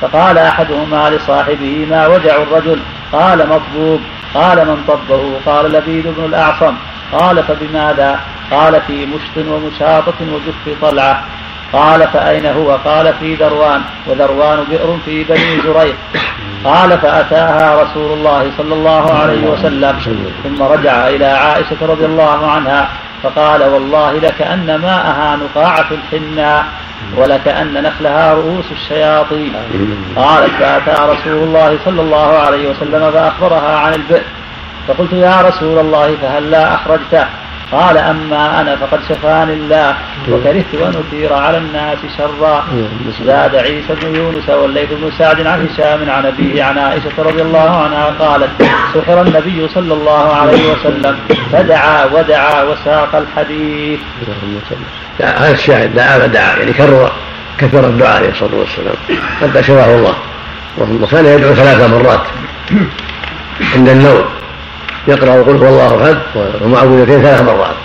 Speaker 4: فقال أحدهما لصاحبه ما وجع الرجل؟ قال مطبوب. قال من طبه؟ قال لبيد بن الأعصم. قال فبماذا؟ قال في مشط ومشاطة وجف طلعة. قال فأين هو؟ قال في ذروان وذروان بئر في بني زريق قال فأتاها رسول الله صلى الله عليه وسلم ثم رجع إلى عائشة رضي الله عنها. فقال والله لكأن ماءها نقاعة الحناء ولكأن نخلها رؤوس الشياطين. قالت فأتى رسول الله صلى الله عليه وسلم فأخبرها عن البئر. فقلت يا رسول الله فهل لا أخرجته؟ قال أما أنا فقد شفاني الله وكرهت أن أثير على الناس شرا. زاد عيسى بن يونس والليث بن سعد عن هشام عن أبيه عن عائشة رضي الله عنها قالت سحر النبي صلى الله عليه وسلم فدعا ودعا وساق الحديث.
Speaker 1: هذا الشاهد دعا فدعا يعني كرر كثر الدعاء عليه الصلاة والسلام. حتى شفاه الله. وكان يدعو ثلاث مرات عند النوم. يقرأ قل هو الله أحد ومعوذتين ثلاث مرات.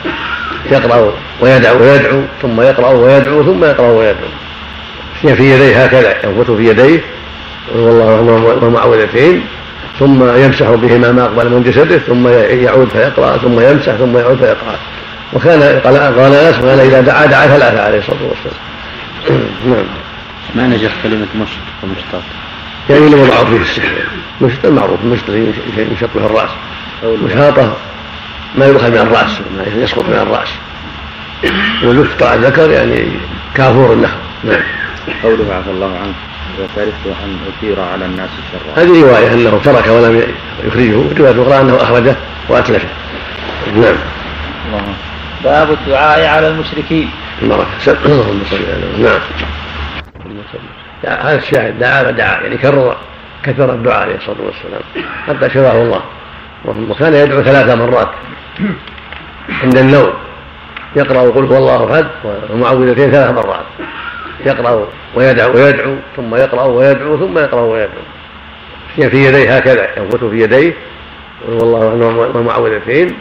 Speaker 1: يقرأ ويدعو ويدعو ثم يقرأ ويدعو ثم يقرأ ويدعو. في يديه هكذا ينفث في يديه قل هو الله ومعوذتين ثم يمسح بهما ما أقبل من جسده ثم يعود فيقرأ ثم يمسح ثم يعود فيقرأ. وكان قال أنس كان إذا دعا دعا ثلاثة عليه الصلاة والسلام. [CLEARS THROAT]
Speaker 3: نعم. ما نجح كلمة مشط ومشطات؟
Speaker 1: يعني اللي وضعوا فيه السحر مشط المعروف المشط شيء يشط به الرأس. مشاطه ما يؤخذ من الرأس ما يسقط من الرأس. واللفت على الذكر يعني كافور النخل. نعم.
Speaker 7: قوله عفى الله عنه وكرهت أن أثير على الناس شرا.
Speaker 1: هذه رواية أنه ترك ولم يخرجه. رواية أخرى أنه أخرجه وأتلفه. نعم.
Speaker 4: باب الدعاء على المشركين.
Speaker 1: البركه اللهم صل على نعم. هذا الشاهد دعا فدعا يعني كرر كثر الدعاء عليه الصلاة والسلام. حتى شفاه الله. وكان يدعو ثلاث مرات عند النوم. يقرأ قل هو الله أحد والمعوذتين ثلاث مرات. يقرأ ويدعو ويدعو ثم يقرأ ويدعو ثم يقرأ ويدعو. في يديه هكذا ينفث في يديه قل هو الله والمعوذتين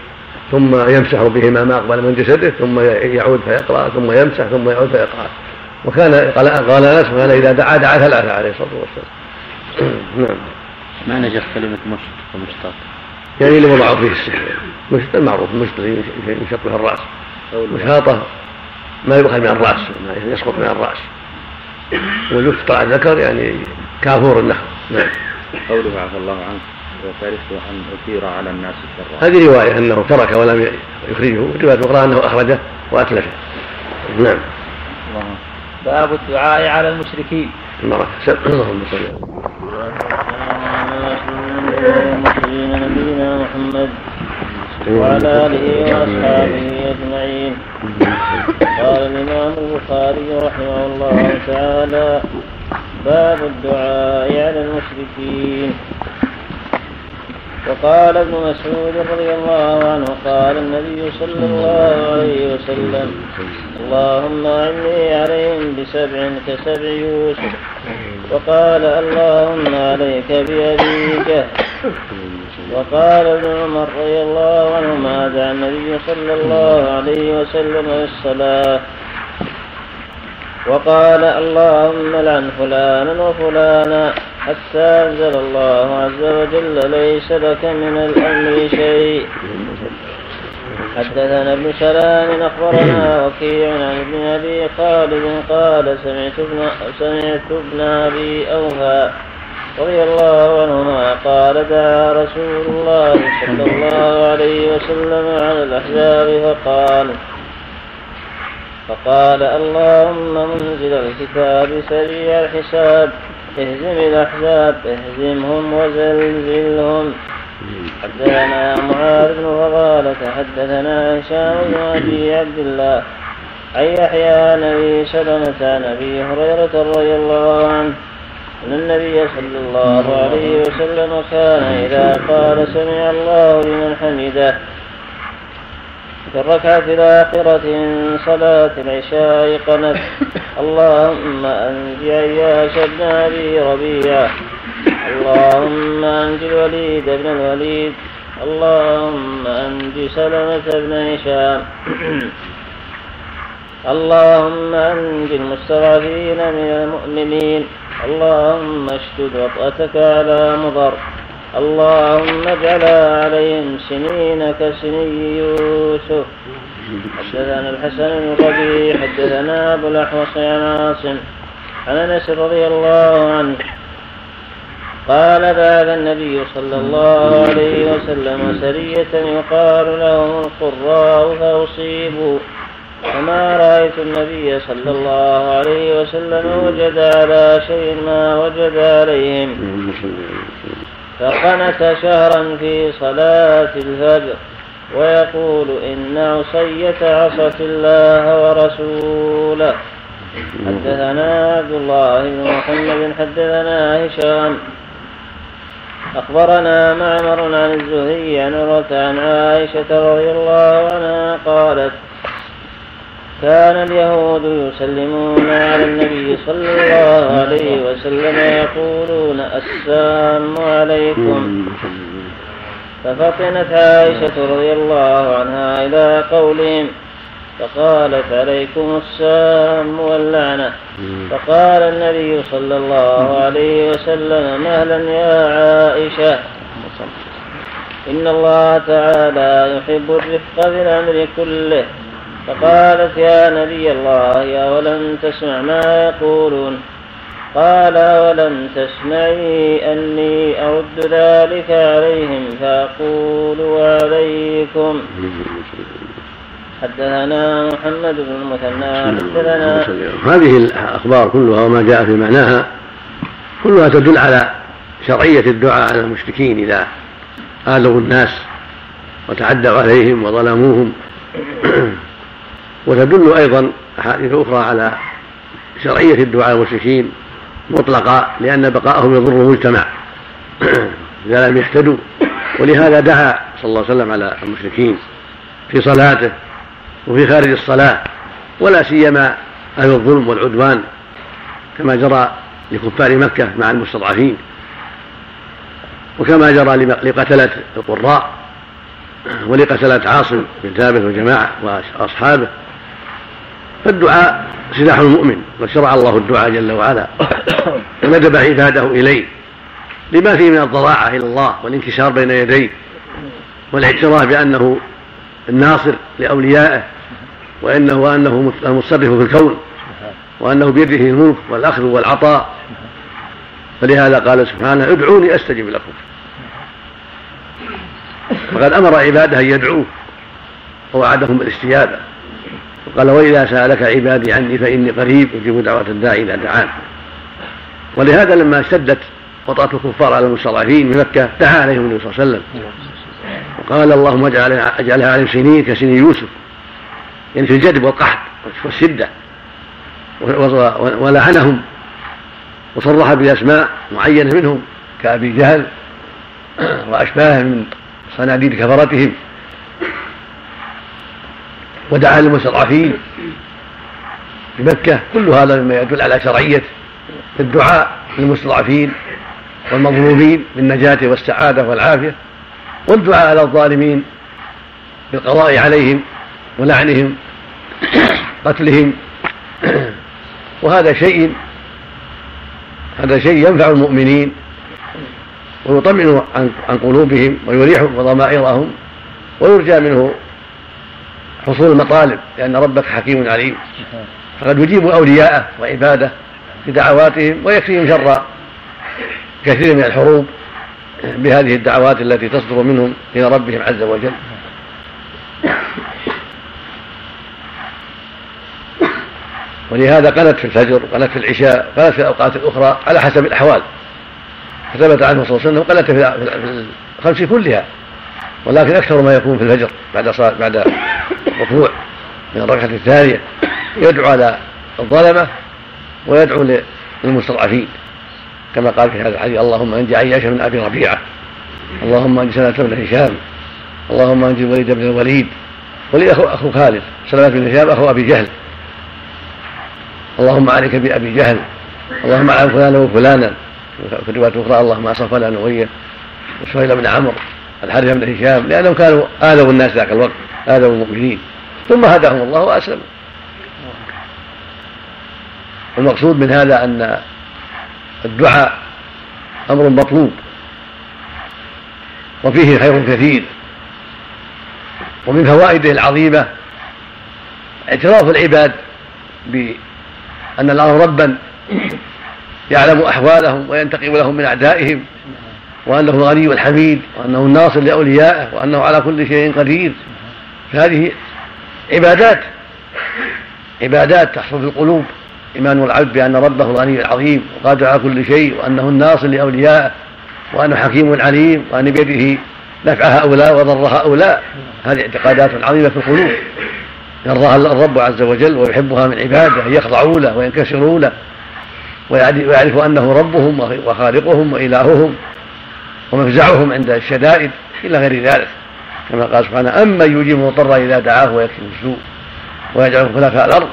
Speaker 1: ثم يمسح بهما ما أقبل من جسده ثم يعود فيقرأ ثم يمسح ثم يعود فيقرأ. وكان قال أنس وكان إذا دعا دعا ثلاثة عليه الصلاة والسلام. [CLEARS THROAT] نعم.
Speaker 7: ما نجح كلمة مشط ومشطات
Speaker 1: يعني اللي وضعوا فيه السحر. مشط المعروف مشط يشط به الرأس. مشاطة ما يؤخذ من الرأس ما يسقط من الرأس. واللفت على الذكر يعني كافور النخل. نعم.
Speaker 7: قوله عفى الله عنه وكرهت أن أثير على الناس شرا.
Speaker 1: هذه رواية أنه ترك ولم يخرجه رواية أخرى أنه أخرجه وأتلفه. نعم.
Speaker 4: الله. باب الدعاء على المشركين.
Speaker 1: اللهم صل
Speaker 2: نبينا محمد وعلى اله واصحابه اجمعين قال الإمام البخاري رحمه الله تعالى باب الدعاء على المشركين. وقال ابن مسعود رضي الله عنه قال النبي صلى الله عليه وسلم اللهم أعني عليهم بسبع كسبع يوسف. وقال اللهم عليك بأبيك. وقال ابن عمر رضي الله عنهما دعا النبي صلى الله عليه وسلم بالصلاة وقال اللهم لعن فلانا وفلانا حتى أنزل الله عز وجل ليس لك من الأمر شيء. حدثنا ابن سلام أخبرنا وكيع عن ابن أبي خالد قال سمعت ابن سمعت ابن أبي أوفى رضي الله عنهما قال دعا رسول الله صلى الله عليه وسلم على الأحزاب فقال فقال اللهم منزل الكتاب سريع الحساب اهزم الأحزاب اهزمهم وزلزلهم. حدثنا معاذ بن فضالة حدثنا هشام بن أبي عبد الله عن يحيى نبي سلمة عن أبي هريرة رضي الله عنه أن النبي صلى الله عليه وسلم كان إذا قال سمع الله لمن حمده في الركعة الآخرة من صلاة العشاء قنت [LAUGHS] اللهم أنج عياش بن أبي ربيعة اللهم أنج الوليد بن الوليد. اللهم أنج سلمة بن هشام. [CLEARS THROAT] اللهم أنج المستضعفين من المؤمنين. اللهم اشتد وطأتك على مضر. اللهم اجعل عليهم سنين كسني يوسف. حدثنا الحسن بن ربيع حدثنا أبو الأحوص عن عاصم عن أنس رضي الله عنه. قال بعد النبي صلى الله عليه وسلم سرية يقال لهم القراء فأصيبوا. فما رأيت النبي صلى الله عليه وسلم وجد على شيء ما وجد عليهم. فقنت شهرا في صلاة الفجر ويقول إن عصية عصت الله ورسوله. حدثنا عبد الله بن محمد حدثنا هشام. أخبرنا معمر عن الزهري عن عن عائشة رضي الله عنها قالت كان اليهود يسلمون على النبي صلى الله عليه وسلم يقولون السلام عليكم. ففطنت عائشة رضي الله عنها إلى قولهم فقالت عليكم السلام واللعنة. فقال النبي صلى الله عليه وسلم مهلا يا عائشة؟ إن الله تعالى يحب الرفق بالأمر كله. فقالت يا نبي الله يا ولم تسمع ما يقولون؟ قال ولم تسمعي أني أرد ذلك عليهم فأقول وعليكم حدثنا محمد بن المثنى حدثنا
Speaker 1: هذه الأخبار كلها وما جاء في معناها كلها تدل على شرعية الدعاء على المشركين إذا آذوا الناس وتعدوا عليهم وظلموهم. [CLEARS THROAT] وتدل أيضا أحاديث أخرى على شرعية الدعاء المشركين مطلقا لأن بقاءهم يضر المجتمع. [CLEARS THROAT] إذا لم يهتدوا. ولهذا دعا صلى الله عليه وسلم على المشركين في صلاته وفي خارج الصلاة ولا سيما أهل الظلم والعدوان كما جرى لكفار مكة مع المستضعفين وكما جرى لقتلة القراء ولقتلة عاصم بن ثابت وجماعة وأصحابه. فالدعاء سلاح المؤمن وشرع الله الدعاء جل وعلا. [COUGHS] وندب عباده إليه لما فيه من الضراعة إلى الله والانكسار بين يديه والاعتراف بأنه الناصر لأوليائه وإنه وأنه المتصرف في الكون وأنه بيده الملك والأخذ والعطاء. فلهذا قال سبحانه ادعوني أستجب لكم. فقد أمر عباده أن يدعوه ووعدهم بالاستجابة. وقال وإذا سألك عبادي عني فإني قريب أجيب دعوة الداعي إذا دعان. ولهذا لما اشتدت وطأة الكفار على المستضعفين في مكة دعا عليهم النبي صلى الله عليه وسلم. وقال اللهم اجعلها عليهم سنين كسنين يوسف. يعني في الجدب والقحط والشدة. ولعنهم. وصرح بأسماء معينة منهم كأبي جهل [CLEARS THROAT] وأشباهه من صناديد كفرتهم. ودعا للمستضعفين في مكة. كل هذا مما يدل على شرعية الدعاء للمستضعفين والمظلومين بالنجاة والسعادة والعافية والدعاء على الظالمين بالقضاء عليهم ولعنهم قتلهم. وهذا شيء هذا شيء ينفع المؤمنين ويطمئن عن قلوبهم ويريح ضمائرهم ويرجى منه حصول المطالب لأن ربك حكيم عليم. فقد يجيب أولياءه وعباده بدعواتهم ويكفيهم شر كثير من الحروب بهذه الدعوات التي تصدر منهم إلى ربهم عز وجل. ولهذا قنت في الفجر قنت في العشاء قنت في الأوقات الأخرى على حسب الأحوال. فثبت عنه صلى الله عليه وسلم قنت في الخمس كلها. ولكن أكثر ما يكون في الفجر بعد صلاة بعد الركوع من الركعة الثانية يدعو على الظلمة ويدعو للمستضعفين. كما قال في هذا الحديث اللهم انجي عياش من أبي ربيعة اللهم انجي سلمة بن هشام اللهم انجي الوليد بن الوليد ولي اخو أخو خالد سلمة بن هشام أخو أبي جهل اللهم عليك بأبي جهل اللهم على فلانا وفلانا. في الرواية الأخرى اللهم أصف فلانا وهي وسهيل بن عمرو. الحارث بن هشام لأنهم كانوا آذوا الناس ذاك الوقت آذوا المؤمنين. ثم هداهم الله وأسلموا. المقصود من هذا أن الدعاء أمر مطلوب. وفيه خير كثير. ومن فوائده العظيمة اعتراف العباد أن الله ربا يعلم أحوالهم وينتقم لهم من أعدائهم. وأنه الغني الحميد وأنه الناصر لأوليائه وأنه على كل شيء قدير. فهذه عبادات عبادات تحصل في القلوب. إيمان العبد بأن ربه الغني العظيم وقادر على كل شيء وأنه الناصر لأوليائه وأنه حكيم عليم وأن بيده نفع هؤلاء وضر هؤلاء. هذه اعتقادات عظيمة في القلوب. يرضاها الرب عز وجل ويحبها من عباده أن يخضعوا له وينكسروا له ويعرف أنه ربهم وخالقهم وإلههم. ومفزعهم عند الشدائد إلى غير ذلك. كما قال سبحانه أما يجيب المضطر إذا دعاه ويكفي السوء ويجعل خلفاء الأرض.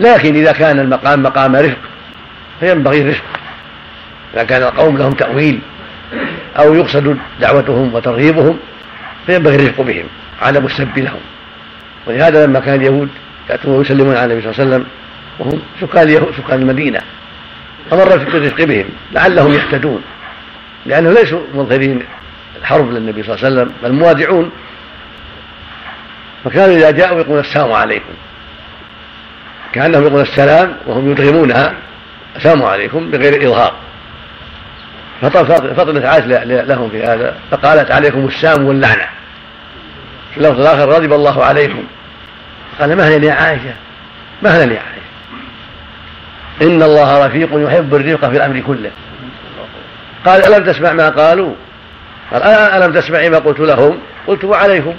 Speaker 1: لكن إذا كان المقام مقام رفق فينبغي الرفق. إذا كان القوم لهم تأويل أو يقصد دعوتهم وترغيبهم فينبغي الرفق بهم عدم السب لهم. ولهذا لما كان اليهود يأتون ويسلمون على النبي صلى الله عليه وسلم وهم سكان سكان المدينة. أمر بالرفق بهم لعلهم يهتدون لأنهم ليسوا منظرين الحرب للنبي صلى الله عليه وسلم بل موادعون فكانوا إذا جاءوا يقولون السلام عليكم. كأنهم يقول السلام وهم يدغمونها السلام عليكم بغير إظهار. فطلت عائشة لهم في هذا فقالت عليكم السام واللعنة. في اللفظ الآخر غضب الله عليكم. قال مهلا يا عائشة؟ مهلا يا عائشة؟ إن الله رفيق يحب الرفق في الأمر كله. قال ألم تسمع ما قالوا؟ قال ألم تسمعي ما قلت لهم؟ قلت وعليكم.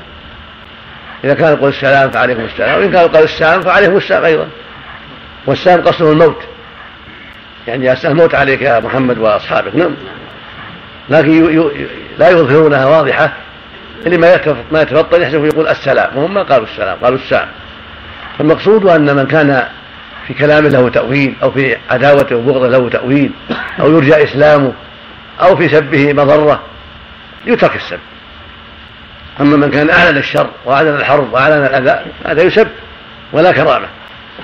Speaker 1: إذا كان يقول السلام فعليكم السلام وإن كان قال السلام فعليكم السلام أيضا. والسلام قصده الموت. يعني الموت عليك يا محمد وأصحابك. نعم. لكن لا يظهرونها واضحة. اللي ما ما يتفطن يحسب يقول السلام. وهم ما قالوا السلام قالوا السلام فالمقصود أن من كان في كلامه له تأويل أو في عداوته وبغضه له تأويل أو يرجى إسلامه أو في سبه مضرة يترك السب. أما من كان أعلن الشر وأعلن الحرب وأعلن الأذى هذا يسب ولا كرامة.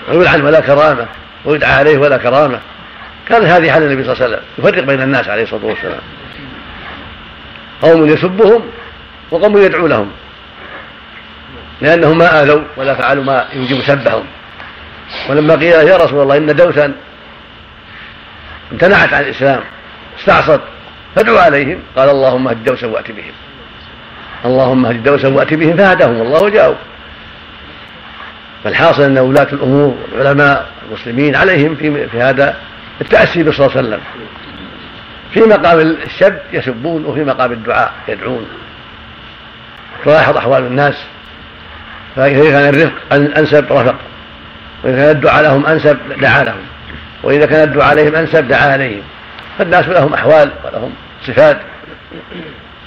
Speaker 1: ويلعن ولا كرامة ويدعى عليه ولا كرامة. كان هذه حال النبي صلى الله عليه وسلم. يفرق بين الناس عليه الصلاة والسلام. قوم يسبهم وقوم يدعو لهم لأنهم ما آذوا ولا فعلوا ما يوجب سبهم. ولما قيل يا رسول الله إن دوسا امتنعت عن الإسلام استعصت فادعوا عليهم. قال اللهم اهد دوسا وأت بهم. اللهم اهد دوسا وأت بهم فهداهم. الله وجاءوا فالحاصل أن ولاة الأمور والعلماء المسلمين عليهم في, في هذا التأسي الله عليه وسلم في مقام السب يسبون وفي مقام الدعاء يدعون. تلاحظ أحوال الناس. فإذا كان الرفق؟ أنسب رفق. وإذا كان الدعاء لهم أنسب دعا لهم. وإذا كان الدعاء عليهم أنسب دعا عليهم. فالناس لهم أحوال ولهم صفات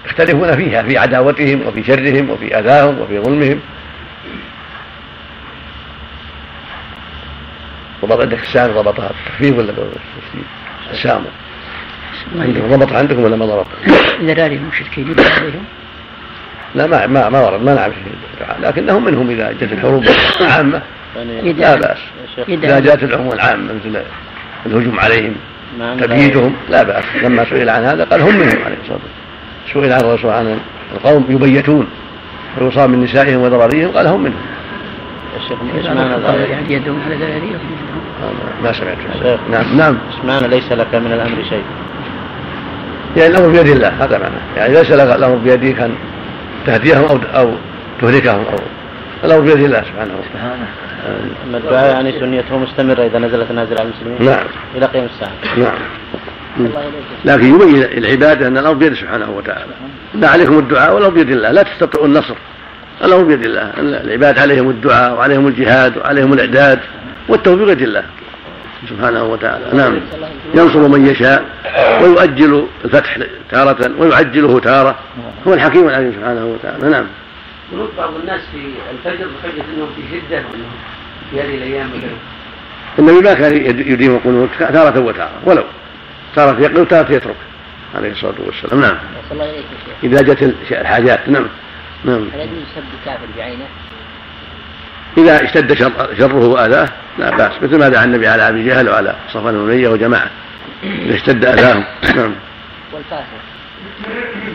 Speaker 1: يختلفون فيها في عداوتهم وفي شرهم وفي أذاهم وفي ظلمهم. وضبط عندك السام ضبطها التخفيف ولا التشديد؟ السام عندكم ضبط عندكم ولا ما ضبط؟
Speaker 3: عليهم المشركين يدعى عليهم.
Speaker 1: لا ما ما ما ورد ما نعرف لكنهم منهم إذا جت الحروب عامة. لا بأس. إذا جاءت العموم العامة مثل الهجوم عليهم تبييتهم لا. بأس. لما سئل عن هذا قال هم منهم عليه الصلاة والسلام. سئل عن الرسول عن القوم يبيتون ويصاب من نسائهم وذراريهم قال هم منهم.
Speaker 3: الشيخ يعني يدهم على ذراريهم
Speaker 1: ما سمعت. نعم نعم.
Speaker 5: اسمان ليس لك من الأمر شيء.
Speaker 1: يعني الامر بيد الله هذا معناه يعني ليس لك الامر بيدك أن تهديهم أو أو تهلكهم أو الامر بيد الله سبحانه وتعالى.
Speaker 5: اما الدعاء يعني سنيته مستمرة إذا نزلت نازله على المسلمين؟
Speaker 1: نعم.
Speaker 5: إلى قيام الساعة.
Speaker 1: نعم. لكن يبين العباد أن الامر بيده سبحانه وتعالى. لا عليكم الدعاء والامر بيد الله. لا تستطيعوا النصر. الامر بيد الله. العباد عليهم الدعاء وعليهم الجهاد وعليهم الإعداد والتوفيق بيد الله سبحانه وتعالى. نعم. ينصر من يشاء ويؤجل الفتح تارة ويعجله تارة. هو الحكيم العليم سبحانه وتعالى. نعم.
Speaker 3: قنوت بعض الناس في الفجر بحجة إنهم في شدة وانهم في هذه الأيام
Speaker 1: النبي ما كان يديم القنوت تارة وتارة ولو تارة يقل وتارة يترك عليه الصلاة والسلام. نعم. إذا جت الحاجات نعم. نعم.
Speaker 3: هل يجوز سب الكافر بعينه؟
Speaker 1: إذا اشتد شر شره وآذاه لا بأس. مثل ما دعا النبي على أبي جهل وعلى صفوان بن وجماعة. إذا اشتد أذاهم. نعم.
Speaker 3: والفاسق.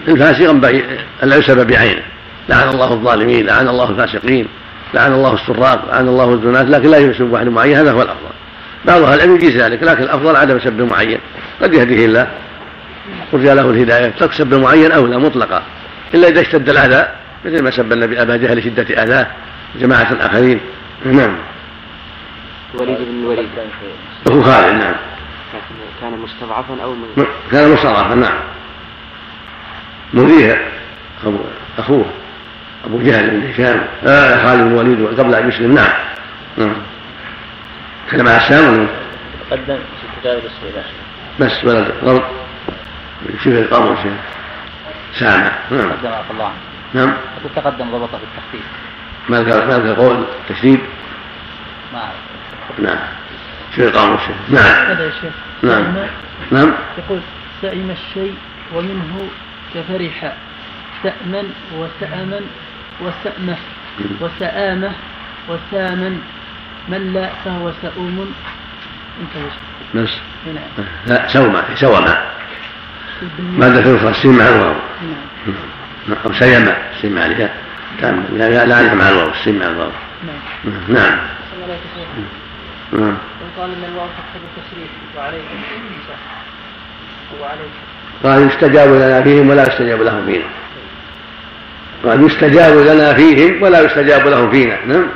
Speaker 1: الفاسق ينبغي ألا يسب بعينه. لعن الله الظالمين لعن الله الفاسقين لعن الله السراق لعن الله الزناة لكن لا يسب واحد معين هذا هو الأفضل. بعض أهل العلم يجيز ذلك لكن الأفضل عدم سب معين. قد يهديه الله ورجى له الهداية ترك سب معين أولى مطلقا إلا إذا اشتد الأذى مثل ما سب النبي أبا جهل لشدة أذاه جماعة الآخرين نعم.
Speaker 5: الوليد بن الوليد.
Speaker 1: أخو خالد نعم.
Speaker 5: كان مستضعفا أو
Speaker 1: كان مستضعفا نعم. مذيع أبو أخوه. أبو جهل بن هشام. آه خالد بن الوليد قبل أن يسلم. نعم. نعم. كان مع الشام ولا؟
Speaker 5: قدم في كتاب الاستئذان
Speaker 1: بس ولد غلط؟ شوف القمر شيء سامع. نعم.
Speaker 4: قدم الله عنه.
Speaker 1: نعم.
Speaker 4: تقدم ضبطه في التخفيف.
Speaker 1: ما ذكر ما ذكر قول تشديد؟
Speaker 4: ما أعرف.
Speaker 1: نعم. شوف القاموس نعم.
Speaker 8: هذا يا شيخ.
Speaker 1: نعم. نعم.
Speaker 8: يقول سئم الشيء ومنه كفرح. سأما وسأما وسأمة وسآمة وساما من لا فهو سؤوم. انتهى.
Speaker 1: بس
Speaker 8: نعم
Speaker 1: لا سوما سوما مادة تنصر السين مع الواو.
Speaker 8: نعم.
Speaker 1: أو سيما السين مع الياء لا لا مع الواو السين مع الواو.
Speaker 8: نعم.
Speaker 1: نعم. نعم.
Speaker 8: يقال إن الواو تقتضي التشريف. وعليكم صح وعليكم
Speaker 1: قال يستجاب لنا فيهم ولا يستجاب لهم فينا. قال يستجاب لنا فيهم ولا يستجاب لهم فينا. نعم.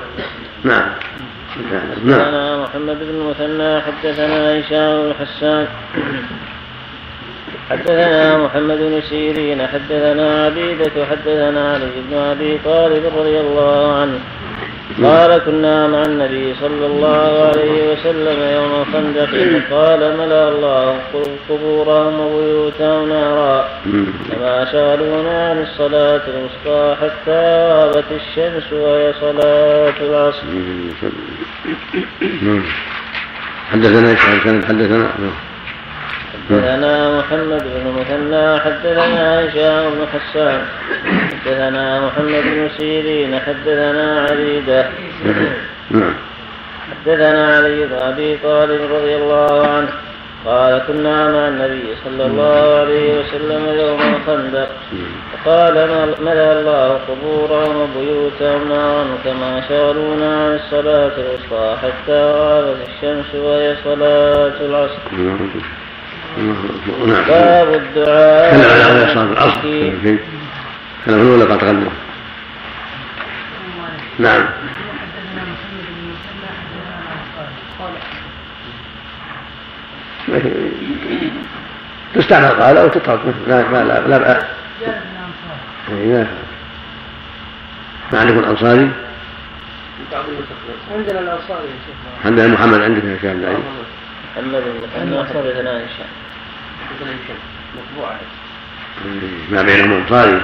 Speaker 1: نعم. نعم.
Speaker 2: محمد بن المثنى حدثنا هشام بن حسان. حدثنا محمد بن سيرين حدثنا عبيدة حدثنا علي بن أبي طالب رضي الله عنه. قال كنا مع النبي صلى الله عليه وسلم يوم الخندق. فقال ملأ الله قبورهم وبيوتهم نارا. كما شغلونا عن الصلاة الوسطى حتى غابت الشمس وهي صلاة العصر.
Speaker 1: حدثنا إيش؟ حدثنا
Speaker 2: حدثنا محمد بن مثنى حدثنا هشام بن حسان حدثنا محمد بن سيرين حدثنا عبيدة
Speaker 1: نعم.
Speaker 2: حدثنا علي بن أبي طالب رضي الله عنه قال كنا مع النبي صلى الله عليه وسلم يوم الخندق. فقال ملأ الله قبورهم وبيوتهم نارا كما شغلونا عن الصلاة الوسطى حتى غابت الشمس وهي صلاة العصر.
Speaker 1: نعم.
Speaker 2: باب الدعاء
Speaker 1: كلام على صلاة العصر كلام الأولى قد تقدم نعم. تستعمل قال أو تترك لا لا لا, لا بأس لا نعرف الأنصاري؟
Speaker 8: عندنا الأنصاري يا شيخ.
Speaker 1: عندنا محمد عندك يا شيخ
Speaker 3: مطبوعة
Speaker 1: ما بينهم انصاري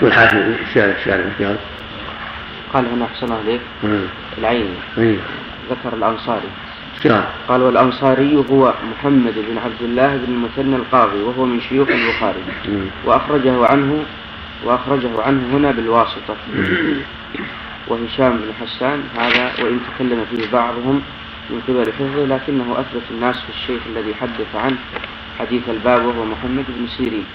Speaker 1: شو الحاكم؟ الشارع الشارع
Speaker 5: قال هنا أحسن عليك العين.
Speaker 1: اي
Speaker 5: ذكر الأنصاري.
Speaker 1: اشتراك
Speaker 5: قال والأنصاري هو محمد بن عبد الله بن المثنى القاضي وهو من شيوخ البخاري. وأخرجه عنه وأخرجه عنه هنا بالواسطة. وهشام بن حسان هذا وإن تكلم فيه بعضهم من قبل حفظه لكنه أثبت الناس في الشيخ الذي حدث عنه. حديث الباب وهو محمد بن سيرين.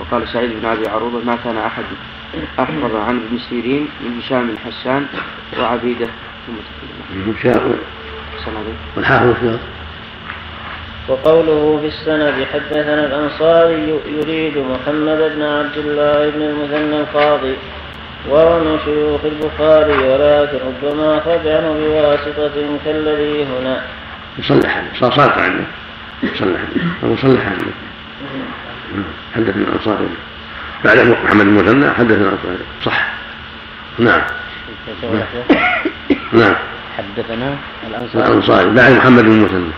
Speaker 5: وقال سعيد بن أبي عروبة ما كان أحد أحفظ عن ابن سيرين من هشام بن حسان وعبيدة ثم تكلم.
Speaker 1: هشام. والحافظ
Speaker 2: وقوله في السند حدثنا الأنصاري يريد محمد بن عبد الله بن المثنى القاضي. وهو من شيوخ البخاري ولكن ربما أخرج عنه بواسطة كالذي هنا.
Speaker 1: يصلح عنه صار صارت عنه يصلح عنه أو يصلح عنه حدث [COUGHS] الأنصاري بعد محمد المثنى حدث الأنصاري صح. نعم. نعم.
Speaker 9: حدثنا الأنصاري
Speaker 1: الأنصاري. بعد محمد المثنى.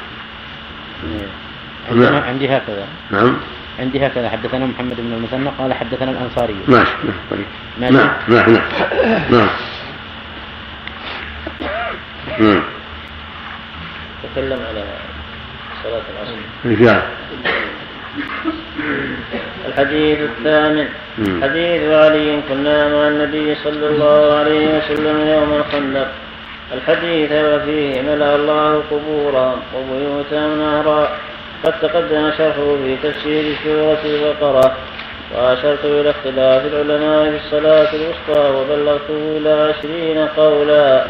Speaker 9: عندنا
Speaker 1: نعم.
Speaker 9: عندي هكذا.
Speaker 1: نعم.
Speaker 9: عندي هكذا. حدثنا محمد بن المثنى قال حدثنا الأنصاري.
Speaker 1: ماشي نعم طيب.
Speaker 9: ماشي.
Speaker 1: نعم نعم نعم. نعم. نعم.
Speaker 2: تكلم على صلاة العصر.
Speaker 1: رجال
Speaker 2: الحديث الثامن. حديث علي كنا مع النبي صلى الله عليه وسلم يوم الخندق. الحديث وفيه ملأ الله قبورهم وبيوتهم نارا قد تقدم شرحه في تفسير سورة البقرة وأشرت إلى اختلاف العلماء في الصلاة الوسطى وبلغته إلى عشرين قولا.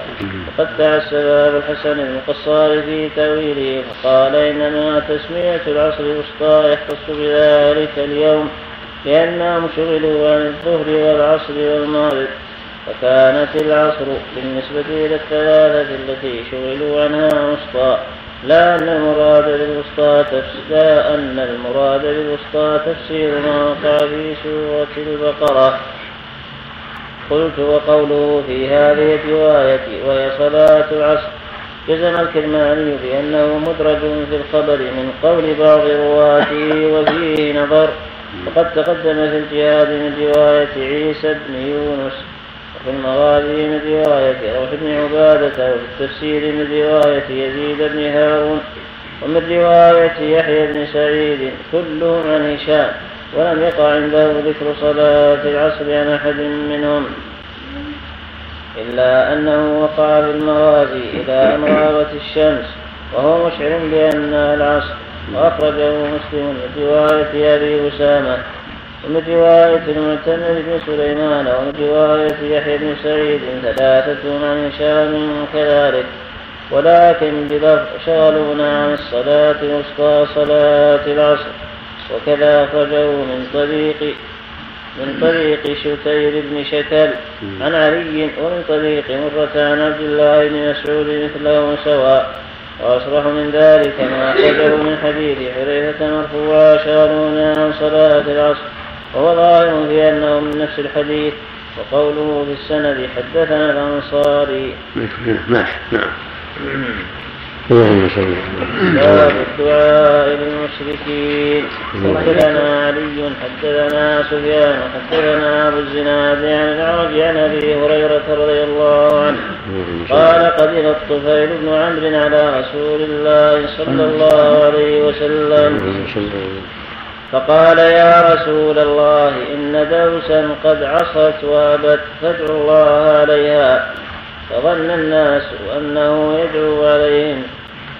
Speaker 2: وقد تعسف أبو الحسن المقصار في تأويله فقال إنما تسمية العصر الوسطى يختص بذلك اليوم لأنهم شغلوا عن الظهر والعصر والمغرب فكانت العصر بالنسبة إلى الثلاثة التي شغلوا عنها وسطى. لا أن المراد بالوسطى تفسير لا أن المراد بالوسطى تفسير ما وقع في سورة البقرة. قلت وقوله في هذه الرواية وهي صلاة العصر جزم الكرماني بأنه مدرج في الخبر من قول بعض رواته وفيه نظر. وقد تقدم في الجهاد من رواية عيسى بن يونس. وفي المغازي من رواية روح بن عبادة وفي التفسير من رواية يزيد بن هارون ومن رواية يحيى بن سعيد كلهم عن هشام ولم يقع عنده ذكر صلاة العصر عن أحد منهم. إلا أنه وقع في المغازي إلى أن غابت الشمس وهو مشعر بأنها العصر. وأخرجه مسلم من رواية أبي أسامة. ومن رواية المعتمر بن سليمان ومن رواية يحيى بن سعيد ثلاثة عن هشام كذلك. ولكن بلفظ شغلونا عن الصلاة وسطى صلاة العصر. وكذا أخرجه من طريق من طريق شتير بن شكل. عن علي ومن طريق مرة عن عبد الله بن مسعود مثله سواء. وأصرح من ذلك ما أخرجه من حديث حذيفة مرفوعا شغلونا عن صلاة العصر. وهو ظاهر في أنه من نفس الحديث وقوله في السند حدثنا الأنصاري.
Speaker 1: ماشي نعم. اللهم صل
Speaker 2: باب الدعاء للمشركين. حدثنا علي حدثنا سفيان حدثنا أبو الزناد عن العرج عن أبي هريرة رضي الله عنه. قال قدم الطفيل بن عمرو على رسول الله صلى الله عليه وسلم. فقال يا رسول الله إن دوسا قد عصت وأبت فادعوا الله عليها فظن الناس أنه يدعو عليهم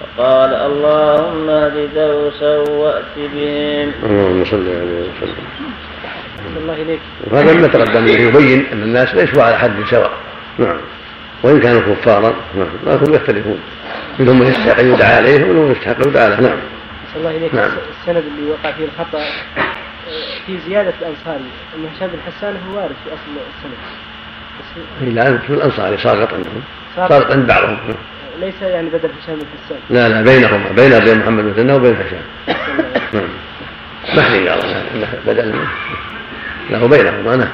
Speaker 2: فقال اللهم اهد دوسا وأت بهم.
Speaker 1: اللهم صل عليه وسلم
Speaker 8: الله إليك
Speaker 1: وهذا ما تقدم يبين أن الناس ليسوا على حد سواء. نعم. وإن كانوا كفارا نعم. لكن يختلفون. منهم من يستحق أن يدعى عليه ومنهم من يستحق أن يدعى له نعم.
Speaker 8: الله إليك.
Speaker 1: نعم.
Speaker 8: السند اللي وقع فيه الخطأ آه، في زيادة الأنصاري أن هشام بن حسان هو وارد في أصل السند. بس
Speaker 1: الآن في الأنصار ساقط عندهم
Speaker 8: ساقط.
Speaker 1: عند بعضهم
Speaker 8: ليس يعني بدل هشام بن حسان.
Speaker 1: لا لا بينهما بين بين محمد بن وبين هشام. [COUGHS] نعم. ما حين قال بدل منه له بينهما نعم.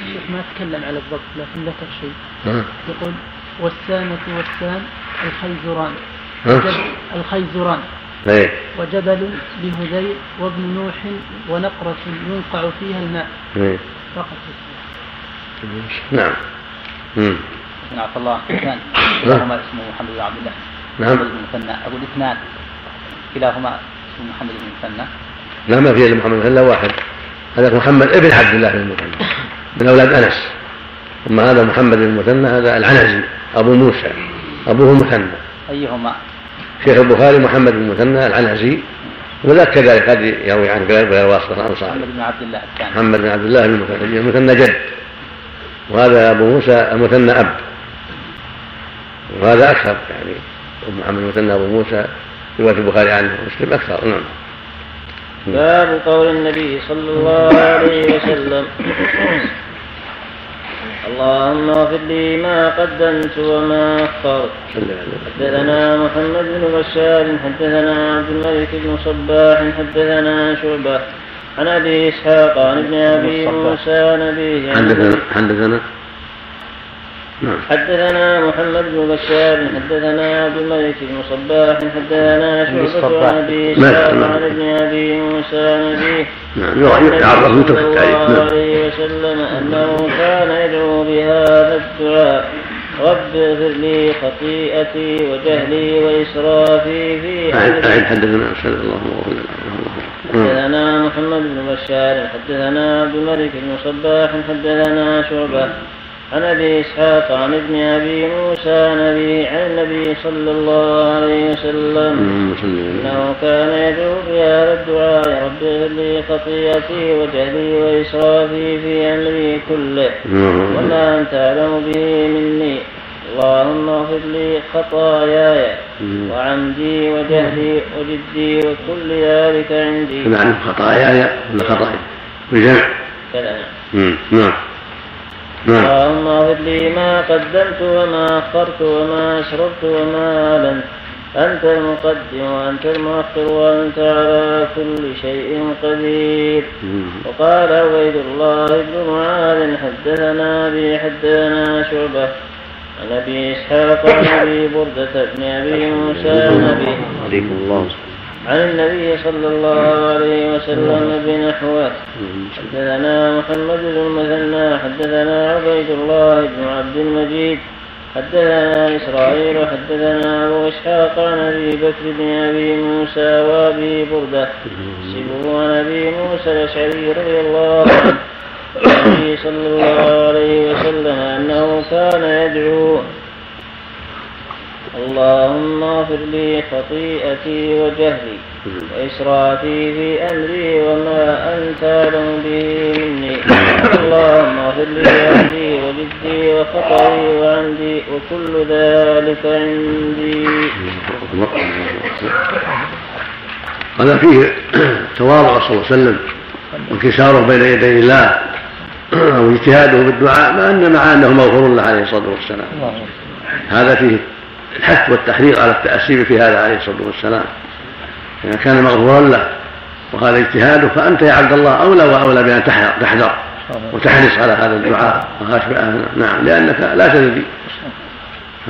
Speaker 10: الشيخ ما تكلم على الضبط لكن ذكر شيء.
Speaker 1: ها؟
Speaker 10: يقول والسامة والسام الخيزران. الخيزران.
Speaker 1: إيه.
Speaker 10: وجبل لهذيل وابن نوح ونقرة ينقع فيها الماء.
Speaker 1: إيه.
Speaker 10: فقط
Speaker 1: نعم.
Speaker 4: بن عبد الله اثنان كلاهما اسمه محمد بن عبد الله.
Speaker 1: نعم.
Speaker 4: محمد بن مثنى أقول اثنان. كلاهما اسمه محمد بن مثنى
Speaker 1: لا ما في محمد إلا واحد. هذا محمد ابن عبد الله بن المثنى من أولاد أنس. أما هذا محمد بن المثنى هذا العنزي أبو موسى أبوه مثنى
Speaker 4: أيهما؟
Speaker 1: شيخ البخاري محمد بن المثنى العنزي وذاك كذلك قد يروي عنه غير غير واسطة الانصاري
Speaker 4: محمد بن عبد الله الثاني.
Speaker 1: محمد بن عبد الله بن المثنى المثنى جد. وهذا أبو موسى المثنى أب. وهذا أكثر يعني محمد المثنى أبو موسى رواية البخاري عنه ومسلم أكثر نعم.
Speaker 2: باب قول النبي صلى الله عليه وسلم. [COUGHS] اللهم اغفر لي ما قدمت وما
Speaker 1: أخرت.
Speaker 2: حدثنا محمد بن بشار حدثنا عبد الملك بن صباح حدثنا شعبة. عن أبي إسحاق عن ابن أبي موسى نبيه.
Speaker 1: حدثنا حدثنا
Speaker 2: حدثنا محمد بن بشار حدثنا عبد الملك بن صباح حدثنا شعبة عن
Speaker 1: أبي
Speaker 2: اسحاق
Speaker 1: ما-
Speaker 2: عن ابن أبي موسى
Speaker 1: نعم من
Speaker 2: صلى الله
Speaker 1: نعم.
Speaker 2: عليه وسلم أنه كان يدعو بهذا الدعاء. رب اغفر لي خطيئتي وجهلي وإسرافي في امري
Speaker 1: حدثنا صلى الله عليه وسلم
Speaker 2: حدثنا محمد بن بشار حدثنا عبد الملك بن صباح حدثنا شعبة. عن أبي إسحاق عن ابن أبي موسى نبي عن النبي صلى الله عليه وسلم. إنه كان يدعو بهذا الدعاء رب اغفر لي خطيئتي وجهلي وإسرافي في أمري كله. وما أنت أعلم به مني. اللهم اغفر لي خطاياي. وعمدي وجهلي وجدي وكل ذلك عندي.
Speaker 1: نعم خطاياي ولا خطايا؟ بجمع. نعم نعم.
Speaker 2: اللهم اغفر لي ما قدمت وما أخرت وما اسررت وما أعلنت. أنت المقدم وأنت المؤخر وأنت على كل شيء قدير. وقال عبيد الله بن معاذ حدثنا أبي حدثنا شعبة عن أبي إسحاق عن أبي بردة بن أبي موسى عن
Speaker 1: الله.
Speaker 2: عن النبي صلى الله عليه وسلم بنحوه حدثنا محمد بن المثنى حدثنا عبيد الله بن عبد المجيد حدثنا إسرائيل حدثنا أبو إسحاق عن أبي بكر بن أبي موسى وأبي بردة. سبوا عن أبي موسى الأشعري رضي الله عنه. عن النبي صلى الله عليه وسلم أنه كان يدعو اللهم اغفر لي خطيئتي وجهلي وإسرافي في أمري وما أنت أعلم به مني. اللهم اغفر لي عندي وجدي وخطئي وعندي وكل ذلك عندي.
Speaker 1: هذا فيه تواضع صلى الله عليه وسلم وانكساره بين يدي الله أو اجتهاده بالدعاء مع أن مع انه مغفور له عليه الصلاة والسلام. هذا فيه الحث والتحريض على التاسيب في هذا عليه الصلاة والسلام. إذا كان مغفورا له وهذا اجتهاده فأنت يا عبد الله أولى وأولى بأن تحذر وتحرص على هذا الدعاء نعم لأنك لا تدري.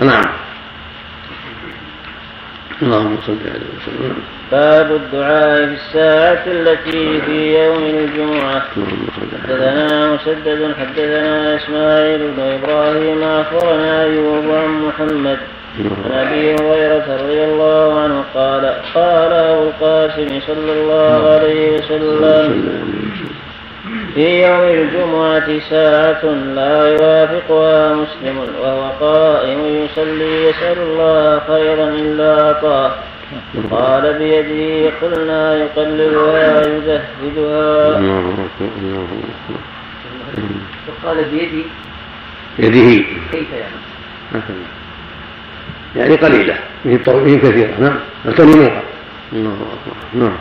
Speaker 1: نعم. اللهم صل على وسلم
Speaker 2: باب الدعاء في الساعة التي في يوم الجمعة. حدثنا مسدد حدثنا إسماعيل بن إبراهيم أخبرنا أيوب عن محمد. عن أبي هريرة رضي الله عنه قال قال أبو القاسم صلى الله عليه وسلم في يوم الجمعة ساعة لا يوافقها مسلم وهو قائم يصلي يسأل الله خيرا إلا أعطاه. قال بيده قلنا يقلبها يزهدها.
Speaker 3: قال بيده.
Speaker 1: يده
Speaker 3: كيف يعني؟
Speaker 1: يعني قليلة. من كثيرة. نعم. اغتنموها. الله أكبر. نعم.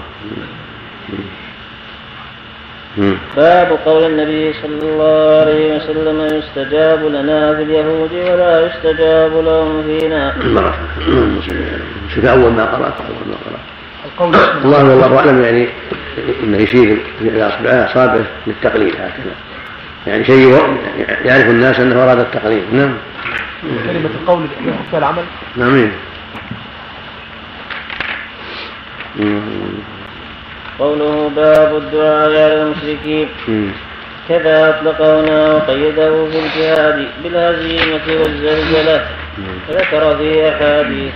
Speaker 2: باب قول النبي صلى الله عليه وسلم يستجاب لنا في اليهود ولا يستجاب لهم فينا.
Speaker 1: شوف أول ما قرأت أول ما قرأت. الله والله أعلم يعني انه يشير إلى أصابعه للتقليد هكذا. يعني شيء يعرف الناس أنه أراد التقليد نعم.
Speaker 8: كلمة القول في العمل؟
Speaker 1: نعم.
Speaker 2: قوله باب الدعاء على المشركين. كذا أطلق هنا وقيده في الجهاد بالهزيمة والزلزلة ذكر فيه أحاديث.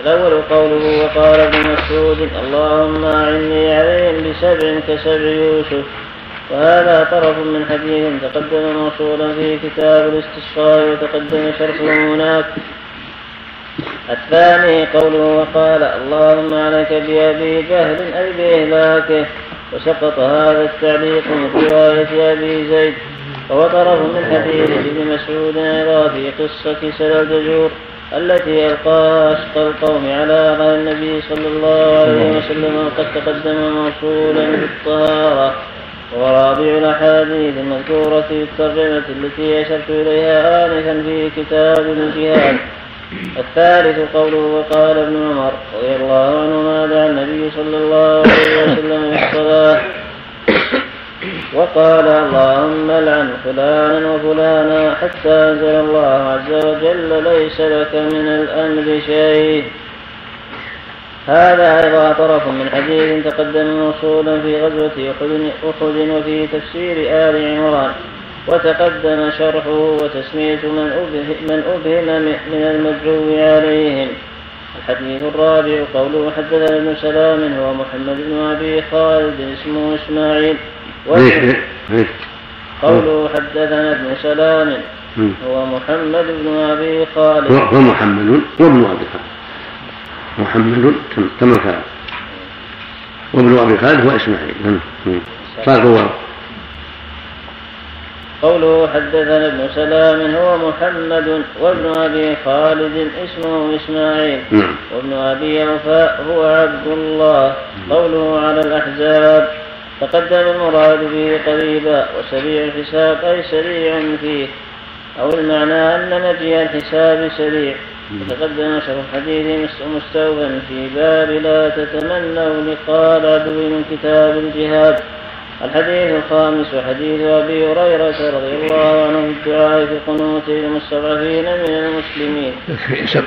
Speaker 2: الأول قوله وقال ابن مسعود اللهم أعني عليهم بسبع كسبع يوسف. وهذا طرف من حديث تقدم موصولا في كتاب الاستسقاء وتقدم شرحه هناك. الثاني قوله وقال اللهم عليك بأبي جهل أي بإهلاكه وسقط هذا التعليق من رواية أبي زيد. وهو طرف من حديث ابن مسعود أيضا في قصة سل الدجور التي ألقاها أشقى القوم على غير النبي صلى الله عليه وسلم وقد تقدم موصولا بالطهارة. ورابع الأحاديث المذكورة في الترجمة التي أشرت إليها آنفا في كتاب الجهاد. الثالث قوله وقال ابن عمر رضي الله عنهما دعا النبي صلى الله عليه وسلم بالصلاة وقال اللهم لعن فلانا وفلانا حتى أنزل الله عز وجل ليس لك من الأمر شيء. هذا أيضا طرف من حديث تقدم موصولا في غزوة أحد وفي تفسير آل عمران وتقدم شرحه وتسمية من أبهم, من أبهم من المدعو عليهم. الحديث الرابع قوله حدثنا ابن سلام هو محمد بن أبي خالد اسمه إسماعيل. قوله حدثنا ابن سلام هو محمد بن أبي خالد.
Speaker 1: هو محمد وابن أبي خالد. محمد كما كان. وابن أبي خالد هو إسماعيل. صار
Speaker 2: قوله حدثنا ابن سلام هو محمد وابن أبي خالد اسمه إسماعيل.
Speaker 1: نعم.
Speaker 2: وابن أبي اوفاء هو عبد الله. قوله على الأحزاب تقدم المراد به قريبا وسريع الحساب أي سريع فيه. أو المعنى أن مجيء الحساب سريع. وتقدم شرح حديث مستوفا في باب لا تتمنوا لقاء العدو من كتاب الجهاد الحديث الخامس حديث ابي هريره رضي الله عنه الدعاء في قنوت المستضعفين من المسلمين.
Speaker 1: بسم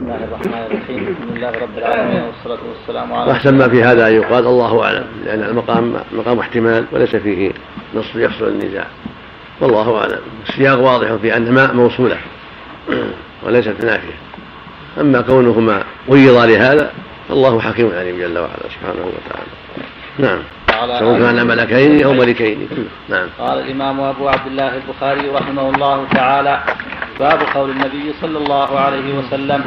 Speaker 1: الله
Speaker 4: الرحمن الرحيم، الحمد لله رب العالمين والصلاه والسلام على
Speaker 1: واحسن ما في هذا أن يقال الله أعلم لأن المقام مقام احتمال وليس فيه نص يحصل النزاع. والله أعلم، السياق واضح في أن ماء موصوله. وليست نافية. أما كونهما قيض لهذا فالله حكيم عليم جل وعلا سبحانه وتعالى. نعم. سواء كان ملكين أو ملكين. نعم.
Speaker 4: قال الإمام أبو عبد الله البخاري رحمه الله تعالى باب قول النبي صلى الله عليه وسلم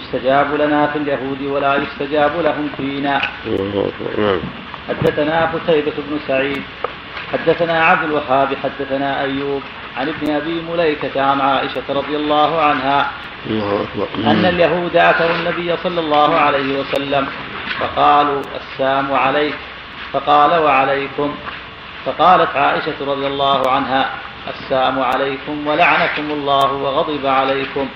Speaker 4: يستجاب لنا في اليهود ولا يستجاب لهم فينا
Speaker 1: نعم.
Speaker 4: حدثنا قتيبة بن سعيد حدثنا عبد الوهاب حدثنا أيوب عن ابن أبي مليكة عن عائشة رضي الله عنها
Speaker 1: الله أكبر.
Speaker 4: أن اليهود أتوا النبي صلى الله عليه وسلم فقالوا السام عليك فقال وعليكم فقالت عائشة رضي الله عنها السام عليكم ولعنكم الله وغضب عليكم.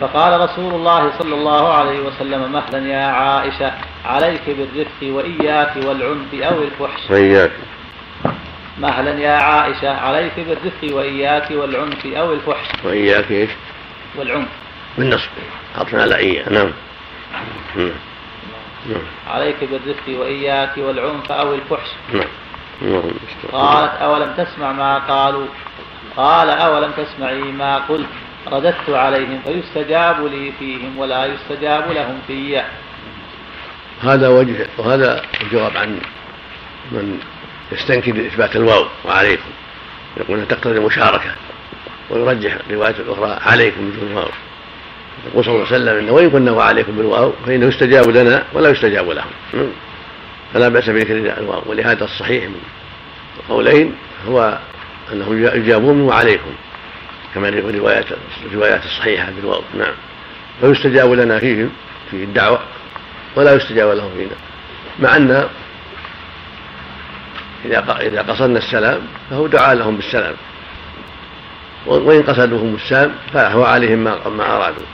Speaker 4: فقال رسول الله صلى الله عليه وسلم مهلا يا عائشة عليك بالرفق وإياك والعنف أو الفحش.
Speaker 1: وإياك.
Speaker 4: مهلا يا عائشة عليك بالرفق وإياك والعنف أو الفحش.
Speaker 1: وإياك إيش؟
Speaker 4: والعنف.
Speaker 1: بالنصب. عطفا على إياه. نعم. نعم. نعم.
Speaker 4: عليك بالرفق وإياك والعنف أو الفحش.
Speaker 1: نعم. المستعان.
Speaker 4: قالت أولم تسمع ما قالوا؟ قال أولم تسمعي ما قلت؟ رددت عليهم فيستجاب لي فيهم ولا يستجاب لهم في
Speaker 1: هذا وجه وهذا الجواب عن من يستنكر إثبات الواو وعليكم. يقول تقتضي المشاركة ويرجح الرواية الأخرى عليكم بدون واو. يقول صلى الله عليه وسلم إن وإن كنا وعليكم بالواو فإنه يستجاب لنا ولا يستجاب لهم. فلا بأس بذكر الواو ولهذا الصحيح من القولين هو أنهم يجابون وعليكم كما الروايات الروايات الصحيحة بالواو. نعم. فيستجاب لنا فيهم في الدعوة ولا يستجاب لهم فينا. مع أن إذا إذا قصدنا السلام فهو دعا لهم بالسلام. وإن قصدوهم السام فهو عليهم ما ما أرادوا.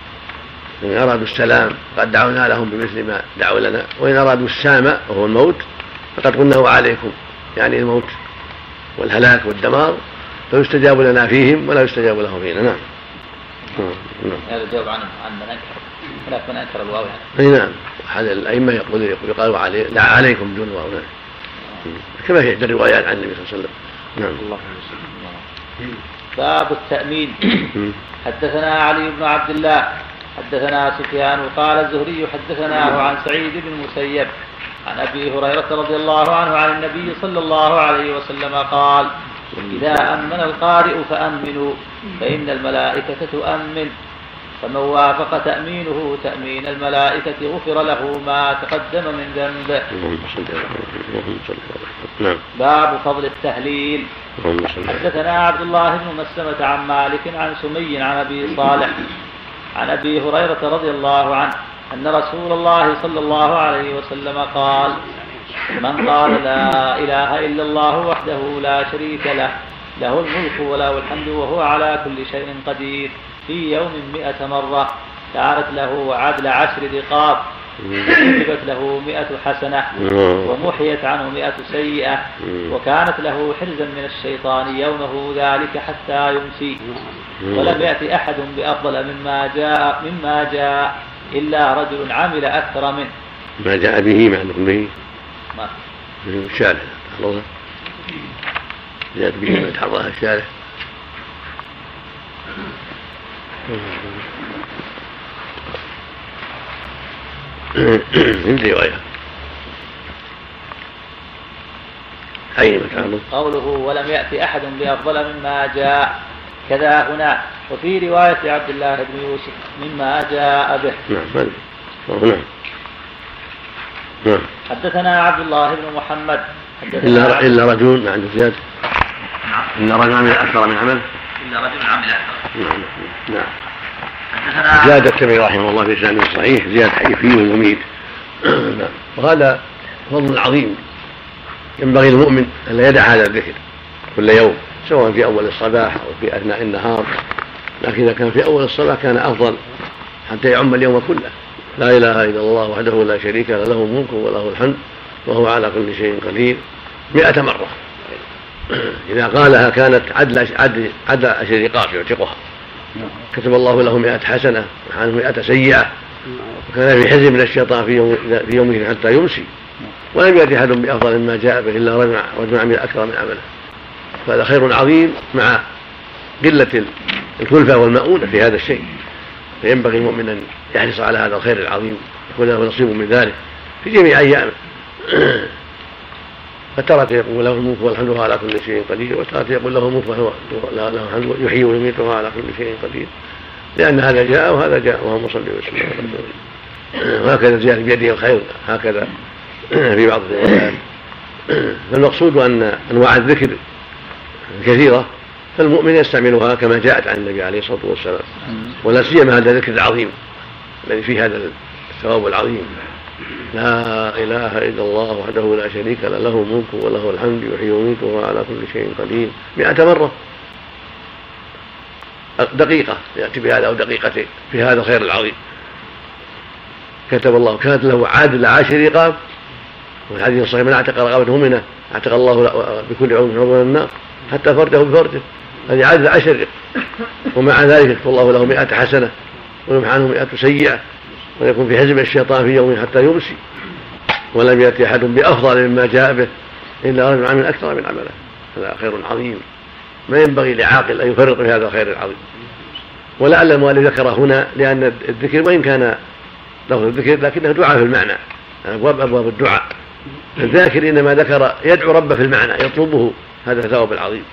Speaker 1: إن أرادوا السلام قد دعونا لهم بمثل ما دعوا لنا. وإن أرادوا السام وهو الموت فقد قلنا وعليكم يعني الموت والهلاك والدمار فيستجاب لنا فيهم ولا يستجاب لهم فينا. نعم.
Speaker 4: نعم. هذا الجواب عن عن من أنكر. من أنكر الواو يعني.
Speaker 1: أي نعم. احد الأئمة يقول يقال وعلي دعا عليكم دون واو نعم كما في احدى الروايات عن النبي صلى الله عليه وسلم. نعم. الله
Speaker 4: باب التأمين. [COUGHS] حدثنا علي بن عبد الله حدثنا سفيان قال الزهري حدثناه عن سعيد بن المسيب عن أبي هريرة رضي الله عنه عن النبي صلى الله عليه وسلم قال إذا أمن القارئ فأمنوا فإن الملائكة تؤمن. فمن وافق تأمينه تأمين الملائكة غفر له ما تقدم من ذنبه
Speaker 1: نعم.
Speaker 4: باب فضل التهليل. حدثنا عبد الله بن مسلمة عن مالك عن سمي عن أبي صالح عن أبي هريرة رضي الله عنه أن رسول الله صلى الله عليه وسلم قال من قال لا إله إلا الله وحده لا شريك له له الملك وله الحمد وهو على كل شيء قدير. في يوم مئة مرة كانت له عدل عشر رقاب كتبت له مئة حسنة ومحيت عنه مئة سيئة وكانت له حرزا من الشيطان يومه ذلك حتى يمسي. ولم يأتي أحد بأفضل مما جاء مما جاء إلا رجل عمل أكثر منه.
Speaker 1: ما جاء به مع به؟
Speaker 4: ما.
Speaker 1: الشارع جاءت به ما تحررها الشارع من رواية. أي مكان؟
Speaker 4: قوله ولم يأتي أحد بأفضل مما جاء. كذا هنا. وفي رواية عبد الله بن يوسف مما جاء به.
Speaker 1: نعم نعم نعم.
Speaker 4: حدثنا عبد الله بن محمد.
Speaker 1: إلا إلا رجل ما عنده زيادة إلا رجل عمل أكثر من عمل.
Speaker 4: إلا رجل عمل أكثر.
Speaker 1: نعم نعم زاد الترمذي رحمه الله في اسناده الصحيح زيادة حي فيه ويميت نعم [CLEARS THROAT] وهذا فضل عظيم. ينبغي للمؤمن أن لا يدع هذا الذكر كل يوم سواء في أول الصباح أو في أثناء النهار. لكن إذا كان في أول الصلاة كان أفضل حتى يعم اليوم كله. لا إله إلا الله وحده لا شريك له له الملك وله الحمد وهو على كل شيء قدير. مئة مرة. [COUGHS] إذا قالها كانت عدل عدل عدل عشر رقاب يعتقها. كتب الله له مئة حسنة وعنه مئة سيئة وكان في حزب من الشيطان في يوم في يومه حتى يمسي. ولم يأتي أحد بأفضل مما جاء به إلا رجل رجل عمل أكثر من عمله. فهذا خير عظيم مع قلة الكلفة والمؤونة في هذا الشيء. فينبغي المؤمن أن يحرص على هذا الخير العظيم يكون له نصيب من ذلك في جميع أيامه [COUGHS] فترك يقول له الملك والحمد وهو على كل شيء قدير وترك يقول له الملك وهو له الحمد يحيي ويميت وهو على كل شيء قدير. لأن هذا جاء وهذا جاء اللهم صل وسلم. وهكذا زيادة بيده الخير هكذا في بعض الروايات. فالمقصود أن أنواع الذكر كثيرة فالمؤمن يستعملها كما جاءت عن النبي عليه الصلاة والسلام. ولا سيما هذا الذكر العظيم الذي فيه هذا الثواب العظيم. لا إله إلا الله وحده لا شريك له له الملك وله الحمد يحيي ويميت وهو على كل شيء قدير. مئة مرة. دقيقة يأتي بهذا أو دقيقتين في هذا الخير العظيم. كتب الله كانت له عادل عاشر رقاب. والحديث الصحيح من أعتق رقبته منه أعتق الله بكل عون من النار حتى فرده بفرده هذه عادل عشر ومع ذلك يكتب الله له مئة حسنة ويمحى عنه مئة سيئة. ويكون في حزب الشيطان في يوم حتى يمسي. ولم يأتي أحد بأفضل مما جاء به إلا رجل عمل أكثر من عمله. هذا خير عظيم. ما ينبغي لعاقل أن يفرط في هذا الخير العظيم. ولعل المؤلف ذكر هنا لأن الذكر وإن كان لفظ الذكر لكنه دعاء في المعنى. أبواب أبواب الدعاء. الذاكر إنما ذكر يدعو ربه في المعنى يطلبه. هذا الثواب العظيم